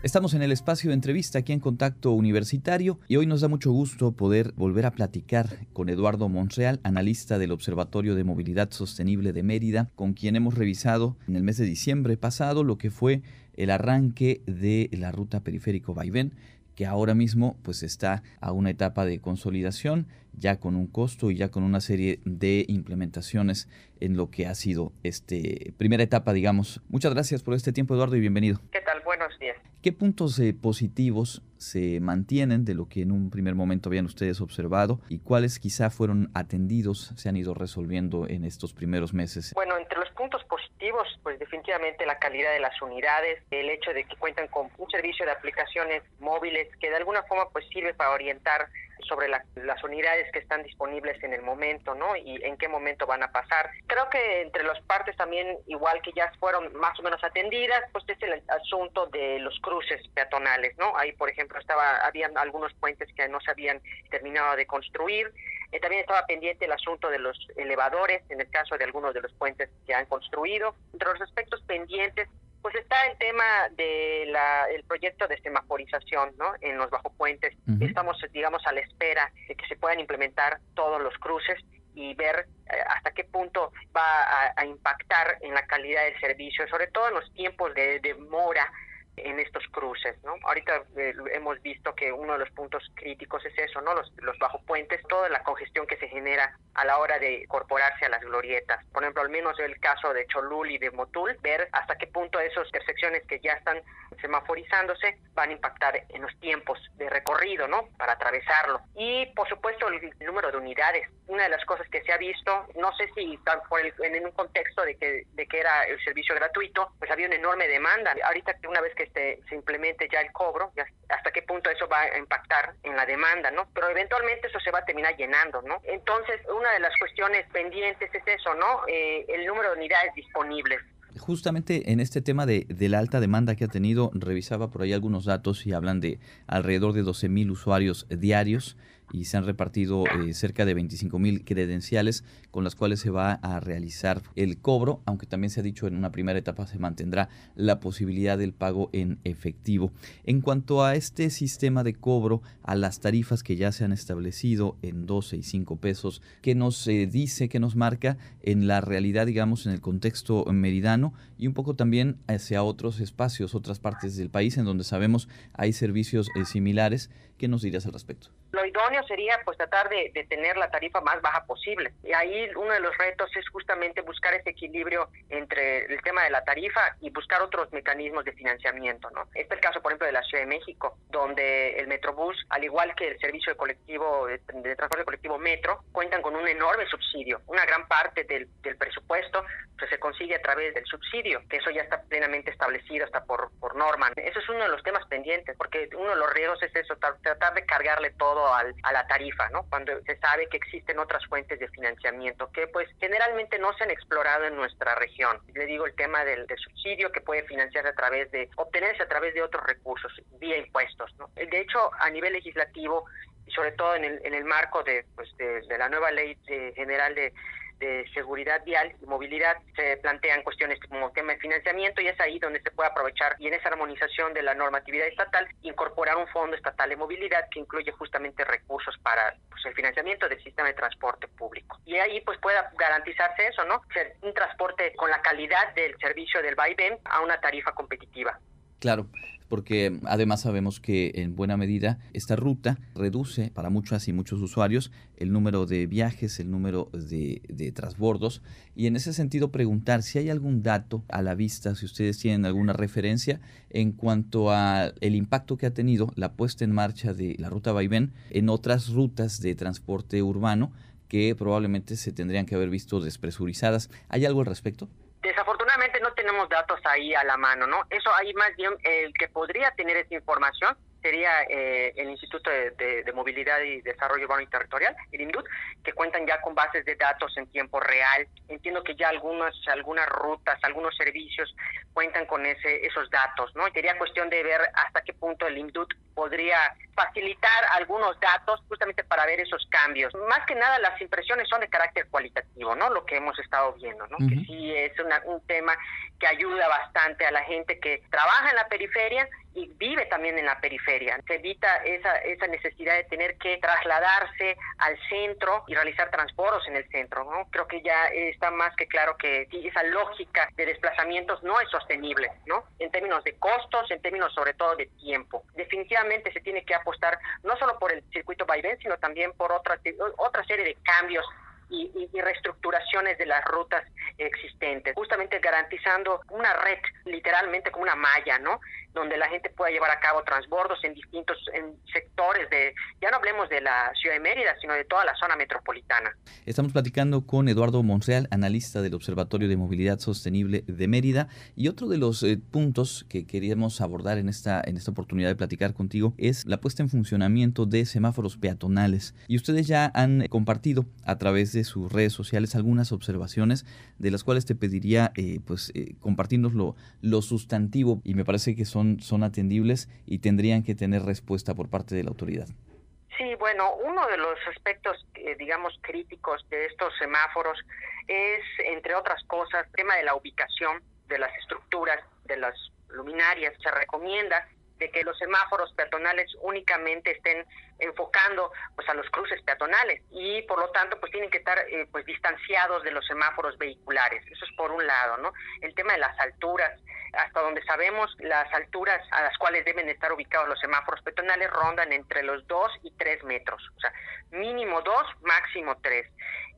Speaker 1: Estamos en el espacio de entrevista aquí en Contacto Universitario y hoy nos da mucho gusto poder volver a platicar con Eduardo Monreal, analista del Observatorio de Movilidad Sostenible de Mérida, con quien hemos revisado en el mes de diciembre pasado lo que fue el arranque de la ruta periférico Vaivén que ahora mismo pues está a una etapa de consolidación, ya con un costo y ya con una serie de implementaciones en lo que ha sido este primera etapa, digamos. Muchas gracias por este tiempo, Eduardo, y bienvenido.
Speaker 11: ¿Qué tal? Buenos días.
Speaker 1: ¿Qué puntos eh, positivos se mantienen de lo que en un primer momento habían ustedes observado y cuáles quizá fueron atendidos, se han ido resolviendo en estos primeros meses?
Speaker 11: Bueno, entre los puntos positivos, pues definitivamente la calidad de las unidades, el hecho de que cuentan con un servicio de aplicaciones móviles que de alguna forma pues sirve para orientar sobre las unidades que están disponibles en el momento, ¿no? Y en qué momento van a pasar. Creo que entre las partes también, igual que ya fueron más o menos atendidas, pues es el asunto de los cruces peatonales, ¿no? Ahí, por ejemplo, estaba, habían algunos puentes que no se habían terminado de construir. Eh, también estaba pendiente el asunto de los elevadores, en el caso de algunos de los puentes que han construido. Entre los aspectos pendientes pues está el tema del el proyecto de semaforización ¿no? en los bajopuentes. Estamos, digamos, a la espera de que se puedan implementar todos los cruces y ver eh, hasta qué punto va a, impactar en la calidad del servicio, sobre todo en los tiempos de demora en estos cruces, ¿no? Ahorita eh, hemos visto que uno de los puntos críticos es eso, ¿no? Los, los bajo puentes, toda la congestión que se genera a la hora de incorporarse a las glorietas. Por ejemplo, al menos el caso de Cholul y de Motul, ver hasta qué punto esas intersecciones que ya están semaforizándose van a impactar en los tiempos de recorrido, ¿no? Para atravesarlo. Y, por supuesto, el, número de unidades. Una de las cosas que se ha visto, no sé si por en un contexto de que, de que era el servicio gratuito, pues había una enorme demanda. Ahorita, una vez que este, se implemente ya el cobro, hasta qué punto eso va a impactar en la demanda, ¿no? Pero eventualmente eso se va a terminar llenando, ¿no? Entonces, una de las cuestiones pendientes es eso, ¿no? Eh, el número de unidades disponibles.
Speaker 1: Justamente en este tema de, de, la alta demanda que ha tenido, revisaba por ahí algunos datos y hablan de alrededor de 12 mil usuarios diarios y se han repartido eh, cerca de 25 mil credenciales con las cuales se va a realizar el cobro, aunque también se ha dicho en una primera etapa se mantendrá la posibilidad del pago en efectivo. En cuanto a este sistema de cobro, a las tarifas que ya se han establecido en 12 y 5 pesos, ¿qué nos eh, dice, qué nos marca en la realidad, digamos, en el contexto meridano y un poco también hacia otros espacios, otras partes del país en donde sabemos hay servicios eh, similares? ¿Qué nos dirías al respecto?
Speaker 11: Lo idóneo sería pues tratar de, tener la tarifa más baja posible. Y ahí uno de los retos es justamente buscar ese equilibrio entre el tema de la tarifa y buscar otros mecanismos de financiamiento. ¿no? Este es el caso, por ejemplo, de la Ciudad de México, donde el Metrobús, al igual que el servicio de colectivo de, transporte colectivo Metro, cuentan con un enorme subsidio. Una gran parte del, presupuesto pues, se consigue a través del subsidio, que eso ya está plenamente establecido hasta por, por norma. Eso es uno de los temas pendientes, porque uno de los riesgos es eso, tratar de cargarle todo a la tarifa, ¿no? Cuando se sabe que existen otras fuentes de financiamiento que pues generalmente no se han explorado en nuestra región. Le digo el tema del, subsidio que puede financiarse a través de, obtenerse a través de otros recursos, vía impuestos, ¿no? De hecho, a nivel legislativo y sobre todo en el, en el marco de, pues, de, la nueva ley general de de seguridad vial y movilidad se plantean cuestiones como tema de financiamiento y es ahí donde se puede aprovechar y en esa armonización de la normatividad estatal incorporar un fondo estatal de movilidad que incluye justamente recursos para pues, el financiamiento del sistema de transporte público. Y ahí pues pueda garantizarse eso, ¿no? Ser un transporte con la calidad del servicio del vaivén a una tarifa competitiva.
Speaker 1: Claro porque además sabemos que en buena medida esta ruta reduce para muchas y muchos usuarios el número de viajes, el número de, de transbordos y en ese sentido preguntar si hay algún dato a la vista, si ustedes tienen alguna referencia en cuanto a el impacto que ha tenido la puesta en marcha de la ruta Vaivén en otras rutas de transporte urbano que probablemente se tendrían que haber visto despresurizadas. ¿Hay algo al respecto?
Speaker 11: Desafortunadamente no tenemos datos ahí a la mano, ¿no? Eso ahí más bien el que podría tener esa información sería eh, el Instituto de, Movilidad y Desarrollo Urbano y Territorial, el INDUT, que cuentan ya con bases de datos en tiempo real. Entiendo que ya algunas algunas rutas, algunos servicios cuentan con ese esos datos, ¿no? Y sería cuestión de ver hasta qué punto el INDUT podría facilitar algunos datos justamente para ver esos cambios. Más que nada las impresiones son de carácter cualitativo, ¿no? Lo que hemos estado viendo, ¿no? Que sí es un tema que ayuda bastante a la gente que trabaja en la periferia y vive también en la periferia. Se evita esa, esa necesidad de tener que trasladarse al centro y realizar transportes en el centro. ¿no? Creo que ya está más que claro que esa lógica de desplazamientos no es sostenible, ¿no? En términos de costos, en términos sobre todo de tiempo. Definitivamente se tiene que apostar no solo por el circuito vaivén, sino también por otra, otra serie de cambios y, reestructuraciones de las rutas existentes, justamente garantizando una red, literalmente como una malla, ¿no? Donde la gente pueda llevar a cabo transbordos en distintos sectores de, ya no hablemos de la ciudad de Mérida, sino de toda la zona metropolitana.
Speaker 1: Estamos platicando con Eduardo Monreal, analista del Observatorio de Movilidad Sostenible de Mérida, y otro de los eh, puntos que queríamos abordar en esta, en esta oportunidad de platicar contigo es la puesta en funcionamiento de semáforos peatonales. Y ustedes ya han compartido a través de sus redes sociales algunas observaciones de las cuales te pediría eh, pues eh, compartirnos lo, lo, sustantivo y me parece que son, son atendibles y tendrían que tener respuesta por parte de la autoridad.
Speaker 11: Sí, bueno, uno de los aspectos, eh, digamos, críticos de estos semáforos es, entre otras cosas, el tema de la ubicación de las estructuras, de las luminarias. Se recomienda de que los semáforos peatonales únicamente estén enfocando pues a los cruces peatonales y por lo tanto pues tienen que estar eh, pues distanciados de los semáforos vehiculares. Eso es por un lado no el tema de las alturas. Hasta donde sabemos las alturas a las cuales deben estar ubicados los semáforos peatonales rondan entre los 2 y 3 metros. O sea mínimo 2 máximo 3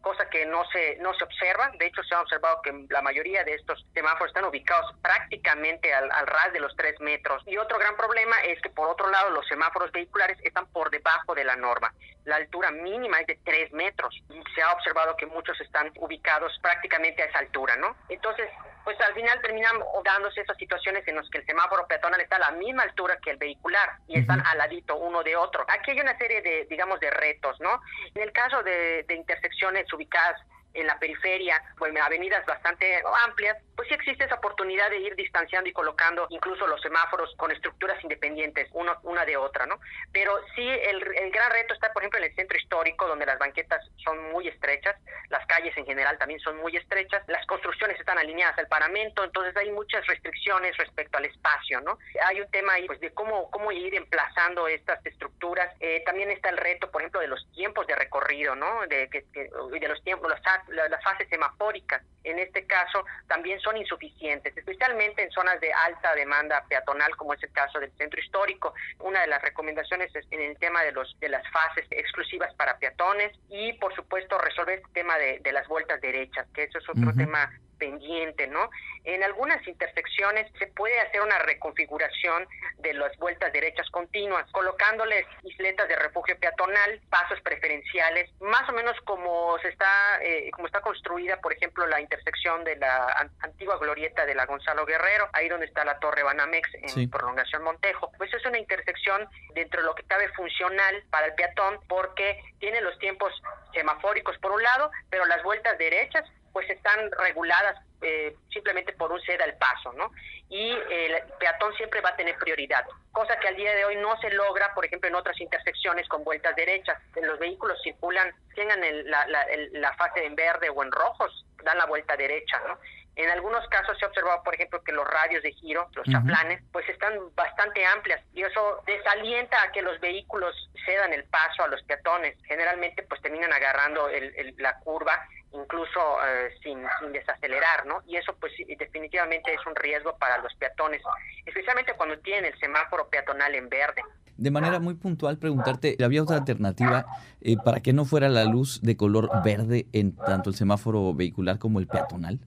Speaker 11: cosa que no se no se observa. De hecho, se ha observado que la mayoría de estos semáforos están ubicados prácticamente al, ras de los tres metros. Y otro gran problema es que, por otro lado, los semáforos vehiculares están por debajo de la norma. La altura mínima es de tres metros. Se ha observado que muchos están ubicados prácticamente a esa altura, ¿no? Entonces, pues al final terminan dándose esas situaciones en las que el semáforo peatonal está a la misma altura que el vehicular y están al ladito uno de otro. Aquí hay una serie de, digamos, de retos, ¿no? En el caso de, de intersecciones ubicadas en la periferia en avenidas bastante amplias, pues sí existe esa oportunidad de ir distanciando y colocando incluso los semáforos con estructuras independientes, una de otra, ¿no? Pero sí, el, el gran reto está, por ejemplo, en el centro histórico, donde las banquetas son muy estrechas, las calles en general también son muy estrechas, las construcciones están alineadas al paramento, entonces hay muchas restricciones respecto al espacio, ¿no? Hay un tema ahí, pues, de cómo, cómo ir emplazando estas estructuras. Eh, también está el reto, por ejemplo, de los tiempos de recorrido, ¿no? De, que, de los tiempos, los, las fases semafóricas. En este caso, también son son insuficientes, especialmente en zonas de alta demanda peatonal, como es el caso del centro histórico. Una de las recomendaciones es en el tema de, los, de las fases exclusivas para peatones y, por supuesto, resolver este tema de, las vueltas derechas, que eso es otro tema pendiente, ¿no? En algunas intersecciones se puede hacer una reconfiguración de las vueltas derechas continuas, colocándoles isletas de refugio peatonal, pasos preferenciales, más o menos como se está, eh, como está construida, por ejemplo, la intersección de la antigua glorieta de la Gonzalo Guerrero, ahí donde está la Torre Banamex en prolongación Montejo. Pues es una intersección dentro de lo que cabe funcional para el peatón porque tiene los tiempos semafóricos por un lado, pero las vueltas derechas pues están reguladas eh, simplemente por un ceda al paso, ¿no? Y el peatón siempre va a tener prioridad, cosa que al día de hoy no se logra, por ejemplo, en otras intersecciones con vueltas derechas. Los vehículos circulan, tengan la, la, fase en verde o en rojos, dan la vuelta derecha, ¿no? En algunos casos se ha observado, por ejemplo, que los radios de giro, los chaplanes, pues están bastante amplias y eso desalienta a que los vehículos cedan el paso a los peatones. Generalmente, pues terminan agarrando la curva incluso eh, sin, desacelerar, ¿no? Y eso pues definitivamente es un riesgo para los peatones, especialmente cuando tienen el semáforo peatonal en verde.
Speaker 1: De manera muy puntual preguntarte, ¿había otra alternativa eh, para que no fuera la luz de color verde en tanto el semáforo vehicular como el peatonal?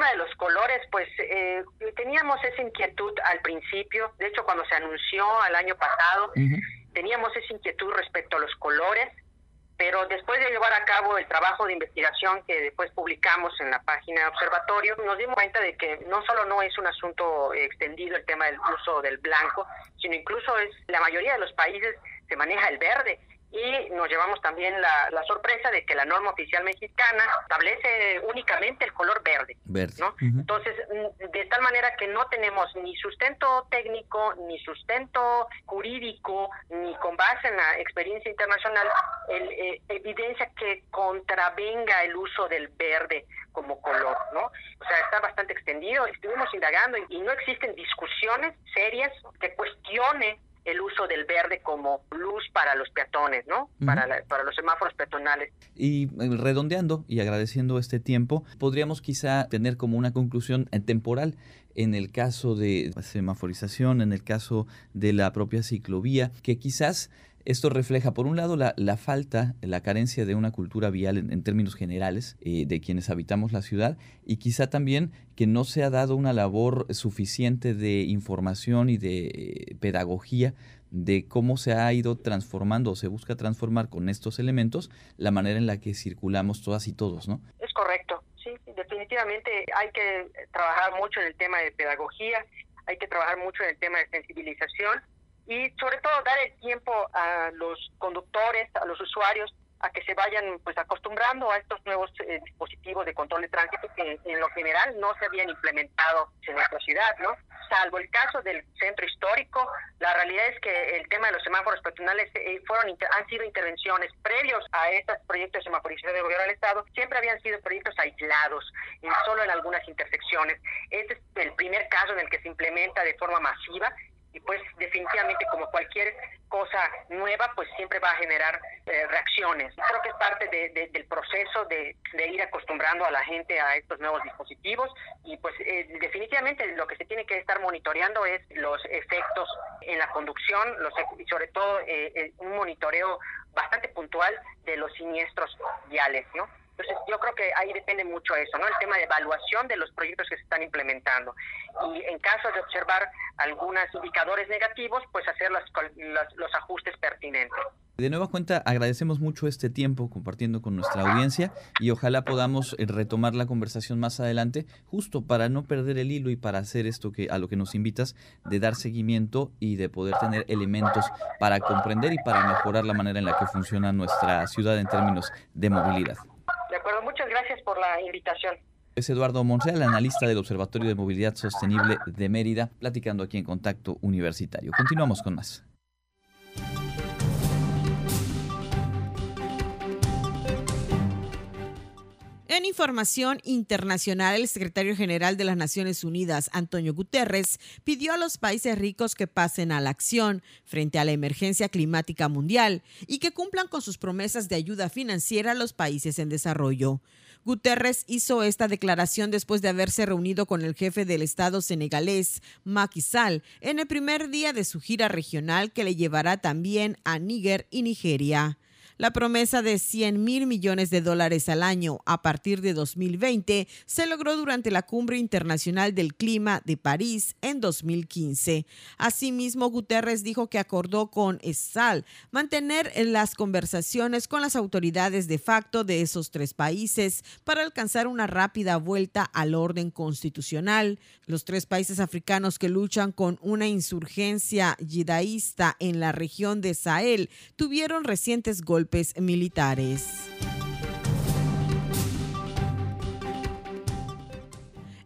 Speaker 11: Tema de los colores, pues eh, teníamos esa inquietud al principio, de hecho cuando se anunció al año pasado, teníamos esa inquietud respecto a los colores, pero después de llevar a cabo el trabajo de investigación que después publicamos en la página de observatorio, nos dimos cuenta de que no solo no es un asunto extendido el tema del uso del blanco, sino incluso es la mayoría de los países se maneja el verde y nos llevamos también la, la, sorpresa de que la norma oficial mexicana establece únicamente el color verde, ¿no? Entonces, mm, de tal manera que no tenemos ni sustento técnico, ni sustento jurídico, ni con base en la experiencia internacional, el, eh, evidencia que contravenga el uso del verde como color, ¿no? O sea, está bastante extendido, estuvimos indagando y no existen discusiones serias que cuestionen el uso del verde como luz para los peatones, ¿no? para, para los semáforos peatonales.
Speaker 1: Y eh, redondeando y agradeciendo este tiempo, podríamos quizá tener como una conclusión eh, temporal en el caso de semaforización, en el caso de la propia ciclovía, que quizás esto refleja, por un lado, la, falta, la carencia de una cultura vial en, términos generales eh, de quienes habitamos la ciudad y quizá también que no se ha dado una labor suficiente de información y de eh, pedagogía de cómo se ha ido transformando o se busca transformar con estos elementos la manera en la que circulamos todas y todos, ¿no?
Speaker 11: Es correcto, sí, definitivamente hay que trabajar mucho en el tema de pedagogía, hay que trabajar mucho en el tema de sensibilización y sobre todo dar el tiempo a los conductores, a los usuarios, a que se vayan pues acostumbrando a estos nuevos eh, dispositivos de control de tránsito que en lo general no se habían implementado en nuestra ciudad, ¿no? Salvo el caso del centro histórico, la realidad es que el tema de los semáforos peatonales eh, fueron han sido intervenciones previos a estos proyectos de semaforización del gobierno del estado, siempre habían sido proyectos aislados, solo en algunas intersecciones. Este es el primer caso en el que se implementa de forma masiva y pues definitivamente como cualquier cosa nueva pues siempre va a generar eh, reacciones. Creo que es parte del proceso de, ir acostumbrando a la gente a estos nuevos dispositivos y pues eh, definitivamente lo que se tiene que estar monitoreando es los efectos en la conducción los, y sobre todo eh, un monitoreo bastante puntual de los siniestros viales, ¿no? Entonces, yo creo que ahí depende mucho eso, ¿no? El tema de evaluación de los proyectos que se están implementando. Y en caso de observar algunos indicadores negativos, pues hacer los, los, ajustes pertinentes.
Speaker 1: De nueva cuenta, agradecemos mucho este tiempo compartiendo con nuestra audiencia y ojalá podamos eh, retomar la conversación más adelante, justo para no perder el hilo y para hacer esto que a lo que nos invitas, de dar seguimiento y de poder tener elementos para comprender y para mejorar la manera en la que funciona nuestra ciudad en términos de movilidad.
Speaker 11: De acuerdo, muchas gracias por la invitación.
Speaker 1: Es Eduardo Monreal, analista del Observatorio de Movilidad Sostenible de Mérida, platicando aquí en Contacto Universitario. Continuamos con más.
Speaker 10: En información internacional, el secretario general de las Naciones Unidas, Antonio Guterres, pidió a los países ricos que pasen a la acción frente a la emergencia climática mundial y que cumplan con sus promesas de ayuda financiera a los países en desarrollo. Guterres hizo esta declaración después de haberse reunido con el jefe del Estado senegalés, Macky Sall, en el primer día de su gira regional que le llevará también a Níger y Nigeria. La promesa de 100 mil millones de dólares al año a partir de 2020 se logró durante la Cumbre Internacional del Clima de París en 2015. Asimismo, Guterres dijo que acordó con ESAL mantener las conversaciones con las autoridades de facto de esos tres países para alcanzar una rápida vuelta al orden constitucional. Los tres países africanos que luchan con una insurgencia yidaísta en la región de Sahel tuvieron recientes golpes militares.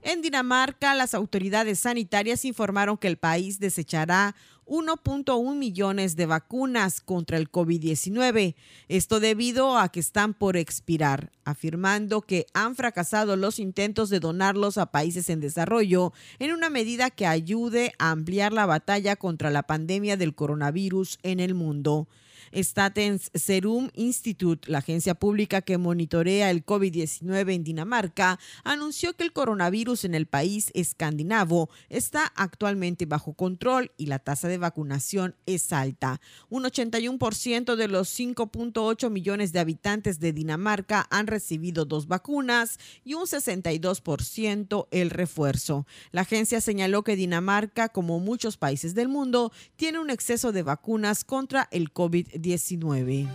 Speaker 10: En Dinamarca, las autoridades sanitarias informaron que el país desechará 1.1 millones de vacunas contra el COVID-19. Esto debido a que están por expirar, afirmando que han fracasado los intentos de donarlos a países en desarrollo en una medida que ayude a ampliar la batalla contra la pandemia del coronavirus en el mundo. Statens Serum Institute, la agencia pública que monitorea el COVID-19 en Dinamarca, anunció que el coronavirus en el país escandinavo está actualmente bajo control y la tasa de vacunación es alta. Un 81% de los 5.8 millones de habitantes de Dinamarca han recibido dos vacunas y un 62% el refuerzo. La agencia señaló que Dinamarca, como muchos países del mundo, tiene un exceso de vacunas contra el COVID-19. 19.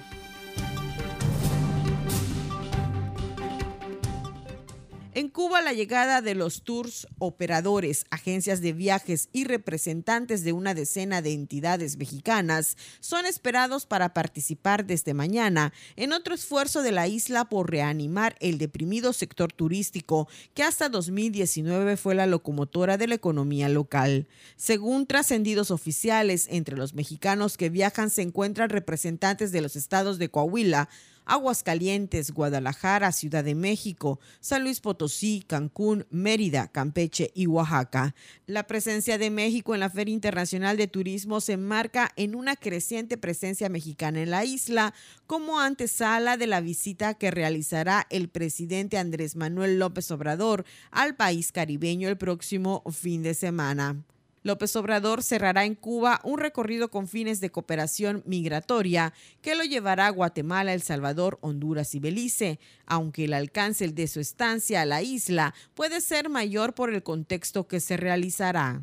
Speaker 10: En Cuba, la llegada de los tours operadores, agencias de viajes y representantes de una decena de entidades mexicanas son esperados para participar desde mañana en otro esfuerzo de la isla por reanimar el deprimido sector turístico que hasta 2019 fue la locomotora de la economía local. Según trascendidos oficiales, entre los mexicanos que viajan se encuentran representantes de los estados de Coahuila, Aguascalientes, Guadalajara, Ciudad de México, San Luis Potosí, Cancún, Mérida, Campeche y Oaxaca. La presencia de México en la Feria Internacional de Turismo se enmarca en una creciente presencia mexicana en la isla como antesala de la visita que realizará el presidente Andrés Manuel López Obrador al país caribeño el próximo fin de semana. López Obrador cerrará en Cuba un recorrido con fines de cooperación migratoria que lo llevará a Guatemala, El Salvador, Honduras y Belice, aunque el alcance de su estancia a la isla puede ser mayor por el contexto que se realizará.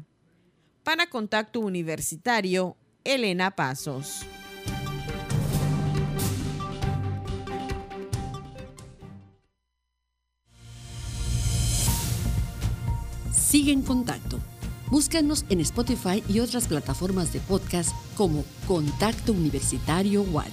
Speaker 10: Para Contacto Universitario, Elena Pasos.
Speaker 2: Sigue en contacto Búscanos en Spotify y otras plataformas de podcast como Contacto Universitario Wadi.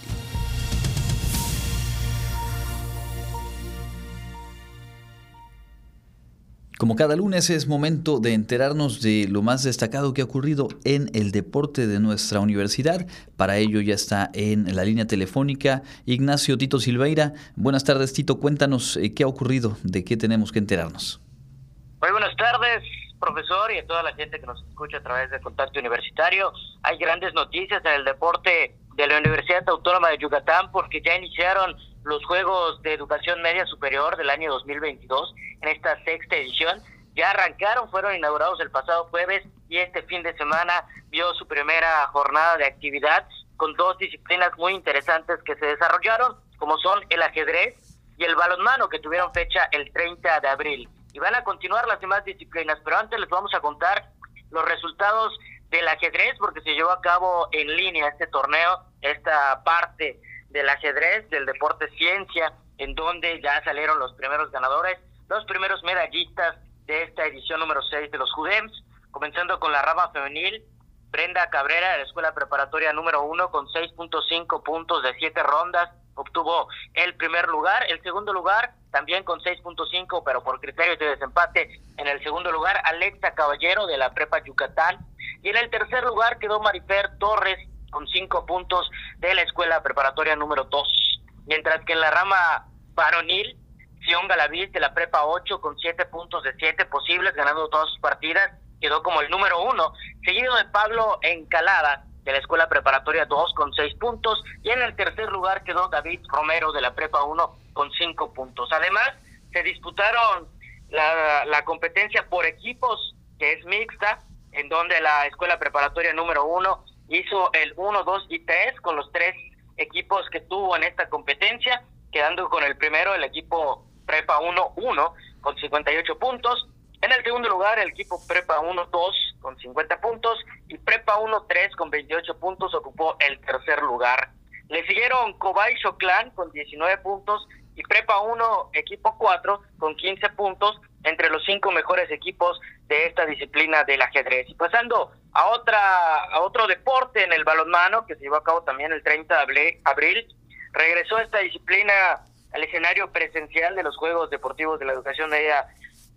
Speaker 1: Como cada lunes es momento de enterarnos de lo más destacado que ha ocurrido en el deporte de nuestra universidad. Para ello ya está en la línea telefónica Ignacio Tito Silveira. Buenas tardes Tito, cuéntanos eh, qué ha ocurrido, de qué tenemos que enterarnos.
Speaker 12: Muy buenas tardes profesor y a toda la gente que nos escucha a través de Contacto Universitario. Hay grandes noticias en el deporte de la Universidad Autónoma de Yucatán porque ya iniciaron los Juegos de Educación Media Superior del año 2022 en esta sexta edición. Ya arrancaron, fueron inaugurados el pasado jueves y este fin de semana vio su primera jornada de actividad con dos disciplinas muy interesantes que se desarrollaron, como son el ajedrez y el balonmano, que tuvieron fecha el 30 de abril y van a continuar las demás disciplinas, pero antes les vamos a contar los resultados del ajedrez porque se llevó a cabo en línea este torneo, esta parte del ajedrez, del deporte ciencia, en donde ya salieron los primeros ganadores, los primeros medallistas de esta edición número 6 de los Judems, comenzando con la rama femenil, Brenda Cabrera de la Escuela Preparatoria número 1 con 6.5 puntos de 7 rondas, obtuvo el primer lugar, el segundo lugar también con 6.5, pero por criterios de desempate. En el segundo lugar, Alexa Caballero de la Prepa Yucatán. Y en el tercer lugar quedó Marifer Torres con 5 puntos de la Escuela Preparatoria número 2. Mientras que en la rama varonil, Sion Galaviz de la Prepa 8 con 7 puntos de 7 posibles, ganando todas sus partidas, quedó como el número 1, seguido de Pablo Encalada de la Escuela Preparatoria 2 con 6 puntos y en el tercer lugar quedó David Romero de la Prepa 1 con 5 puntos. Además, se disputaron la, la competencia por equipos, que es mixta, en donde la Escuela Preparatoria número 1 hizo el 1, 2 y 3 con los tres equipos que tuvo en esta competencia, quedando con el primero el equipo Prepa 1-1 con 58 puntos, en el segundo lugar, el equipo Prepa 1-2 con 50 puntos y Prepa 1-3 con 28 puntos ocupó el tercer lugar. Le siguieron Cobay Clan con 19 puntos y Prepa 1 equipo 4 con 15 puntos entre los cinco mejores equipos de esta disciplina del ajedrez. Y pasando a otra a otro deporte en el balonmano que se llevó a cabo también el 30 de abril, regresó esta disciplina al escenario presencial de los Juegos Deportivos de la Educación Media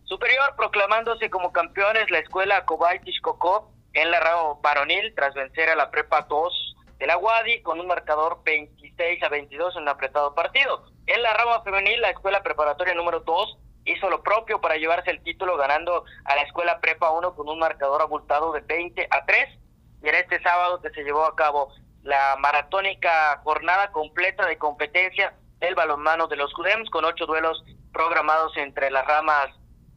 Speaker 12: Superior proclamándose como campeones la escuela Cobay Tishkoko en la rama varonil tras vencer a la Prepa 2 de la Wadi con un marcador 26 a 22 en un apretado partido. En la rama femenil, la escuela preparatoria número 2 hizo lo propio para llevarse el título ganando a la escuela Prepa 1 con un marcador abultado de 20 a 3. Y en este sábado que se llevó a cabo la maratónica jornada completa de competencia del balonmano de los Judems con ocho duelos programados entre las ramas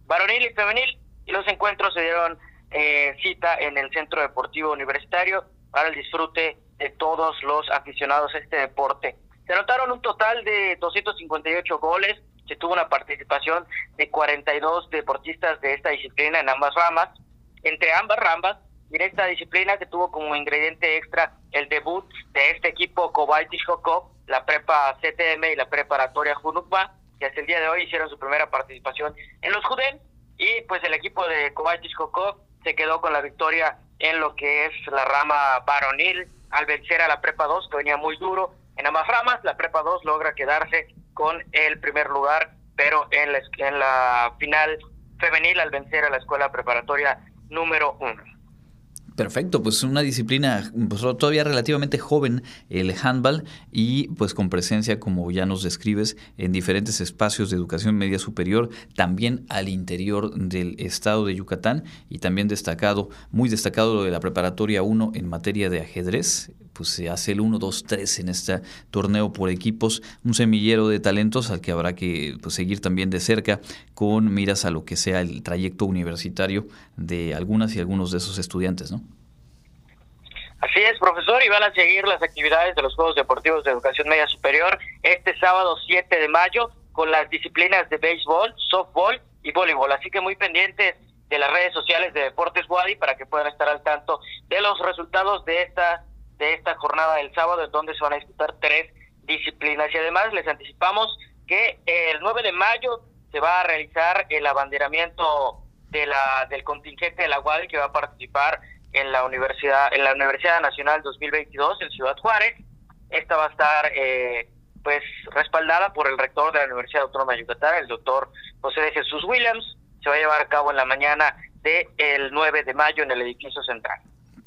Speaker 12: varonil y femenil, y los encuentros se dieron eh, cita en el Centro Deportivo Universitario para el disfrute de todos los aficionados a este deporte. Se anotaron un total de 258 goles, se tuvo una participación de 42 deportistas de esta disciplina en ambas ramas, entre ambas ramas, y en esta disciplina que tuvo como ingrediente extra el debut de este equipo Kobalti Jokov, la prepa CTM y la preparatoria Junukba, que hasta el día de hoy hicieron su primera participación en los Judén y pues el equipo de Kobayashi Koko se quedó con la victoria en lo que es la rama varonil al vencer a la Prepa 2 que venía muy duro en ambas ramas, la Prepa 2 logra quedarse con el primer lugar, pero en la, en la final femenil al vencer a la escuela preparatoria número 1.
Speaker 1: Perfecto, pues una disciplina pues, todavía relativamente joven, el handball, y pues con presencia, como ya nos describes, en diferentes espacios de educación media superior, también al interior del estado de Yucatán, y también destacado, muy destacado lo de la preparatoria 1 en materia de ajedrez, pues se hace el 1, 2, 3 en este torneo por equipos, un semillero de talentos al que habrá que pues, seguir también de cerca con miras a lo que sea el trayecto universitario de algunas y algunos de esos estudiantes, ¿no?
Speaker 12: Así es, profesor, y van a seguir las actividades de los Juegos Deportivos de Educación Media Superior este sábado 7 de mayo con las disciplinas de béisbol, softball y voleibol. Así que muy pendientes de las redes sociales de Deportes Wadi para que puedan estar al tanto de los resultados de esta de esta jornada del sábado, donde se van a disputar tres disciplinas. Y además les anticipamos que el 9 de mayo se va a realizar el abanderamiento de la del contingente de la UADI que va a participar en la Universidad en la Universidad Nacional 2022 en Ciudad Juárez. Esta va a estar eh, pues respaldada por el rector de la Universidad Autónoma de Yucatán, el doctor José de Jesús Williams. Se va a llevar a cabo en la mañana del el 9 de mayo en el edificio central.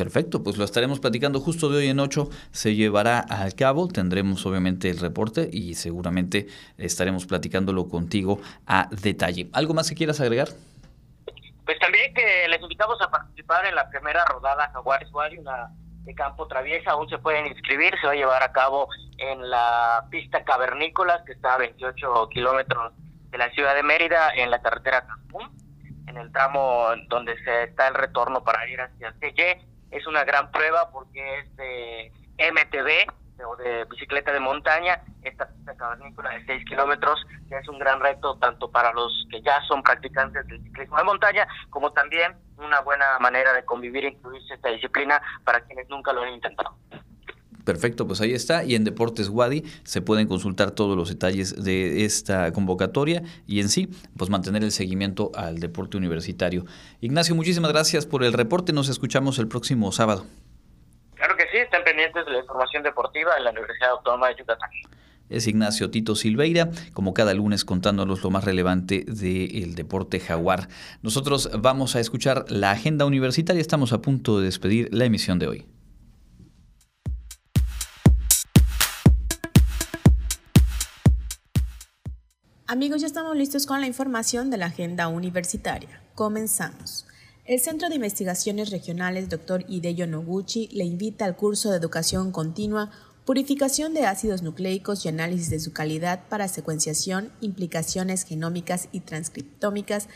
Speaker 1: Perfecto, pues lo estaremos platicando justo de hoy en 8. Se llevará a cabo, tendremos obviamente el reporte y seguramente estaremos platicándolo contigo a detalle. ¿Algo más que quieras agregar?
Speaker 12: Pues también que les invitamos a participar en la primera rodada Jaguares Wally, una de campo traviesa, aún se pueden inscribir, se va a llevar a cabo en la pista cavernícolas que está a 28 kilómetros de la ciudad de Mérida en la carretera Cancún, en el tramo donde se está el retorno para ir hacia CY es una gran prueba porque es de MTB o de bicicleta de montaña, esta pista cavernícola de 6 kilómetros, que es un gran reto tanto para los que ya son practicantes del ciclismo de montaña, como también una buena manera de convivir e incluirse esta disciplina para quienes nunca lo han intentado.
Speaker 1: Perfecto, pues ahí está. Y en Deportes Wadi se pueden consultar todos los detalles de esta convocatoria y en sí, pues mantener el seguimiento al deporte universitario. Ignacio, muchísimas gracias por el reporte. Nos escuchamos el próximo sábado.
Speaker 12: Claro que sí, están pendientes de la información deportiva en la Universidad Autónoma de Yucatán.
Speaker 1: Es Ignacio Tito Silveira, como cada lunes contándonos lo más relevante del deporte jaguar. Nosotros vamos a escuchar la agenda universitaria. Estamos a punto de despedir la emisión de hoy.
Speaker 13: Amigos, ya estamos listos con la información de la agenda universitaria. Comenzamos. El Centro de Investigaciones Regionales Dr. Hideyo Noguchi le invita al curso de educación continua Purificación de ácidos nucleicos y análisis de su calidad para secuenciación, implicaciones genómicas y transcriptómicas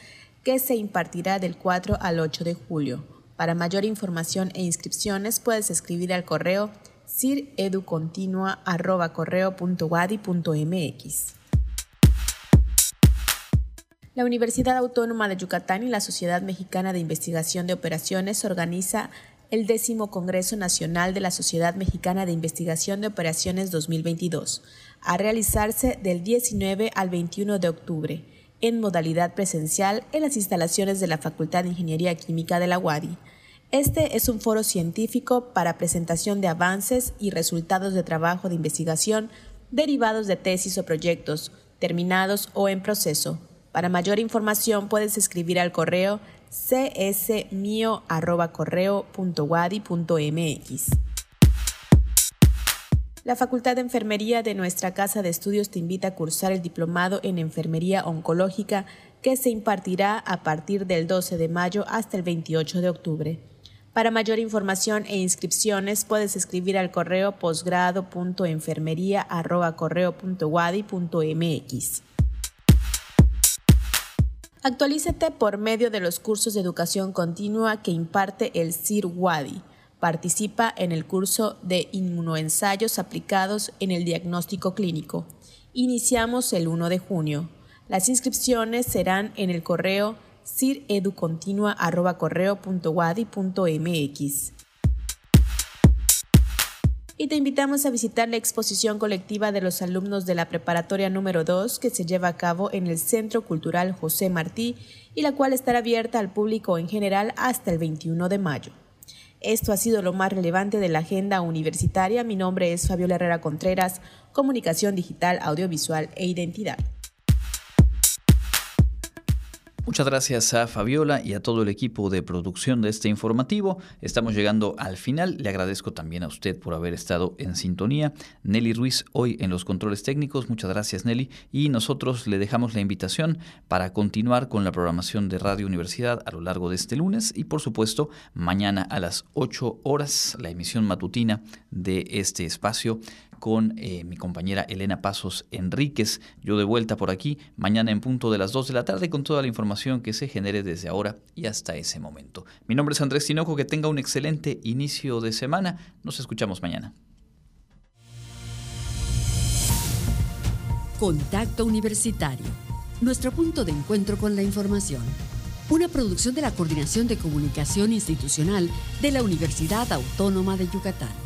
Speaker 13: que se impartirá del 4 al 8 de julio. Para mayor información e inscripciones puedes escribir al correo cireducontinua.correo.wadi.mx. La Universidad Autónoma de Yucatán y la Sociedad Mexicana de Investigación de Operaciones organiza el décimo Congreso Nacional de la Sociedad Mexicana de Investigación de Operaciones 2022, a realizarse del 19 al 21 de octubre, en modalidad presencial en las instalaciones de la Facultad de Ingeniería Química de la UADI. Este es un foro científico para presentación de avances y resultados de trabajo de investigación derivados de tesis o proyectos, terminados o en proceso, para mayor información puedes escribir al correo csmio.correo.wadi.mx. La Facultad de Enfermería de nuestra Casa de Estudios te invita a cursar el diplomado en Enfermería Oncológica que se impartirá a partir del 12 de mayo hasta el 28 de octubre. Para mayor información e inscripciones puedes escribir al correo posgrado.enfermería.correo.wadi.mx. Actualízate por medio de los cursos de educación continua que imparte el CIR Wadi. Participa en el curso de inmunoensayos aplicados en el diagnóstico clínico. Iniciamos el 1 de junio. Las inscripciones serán en el correo cireducontinua.correo.wadi.mx y te invitamos a visitar la exposición colectiva de los alumnos de la preparatoria número 2 que se lleva a cabo en el Centro Cultural José Martí y la cual estará abierta al público en general hasta el 21 de mayo. Esto ha sido lo más relevante de la agenda universitaria. Mi nombre es Fabiola Herrera Contreras, Comunicación Digital, Audiovisual e Identidad.
Speaker 1: Muchas gracias a Fabiola y a todo el equipo de producción de este informativo. Estamos llegando al final. Le agradezco también a usted por haber estado en sintonía. Nelly Ruiz hoy en los controles técnicos. Muchas gracias Nelly. Y nosotros le dejamos la invitación para continuar con la programación de Radio Universidad a lo largo de este lunes y por supuesto mañana a las 8 horas la emisión matutina de este espacio con eh, mi compañera Elena Pasos Enríquez. Yo de vuelta por aquí mañana en punto de las 2 de la tarde con toda la información que se genere desde ahora y hasta ese momento. Mi nombre es Andrés Tinoco, que tenga un excelente inicio de semana. Nos escuchamos mañana.
Speaker 2: Contacto Universitario, nuestro punto de encuentro con la información. Una producción de la Coordinación de Comunicación Institucional de la Universidad Autónoma de Yucatán.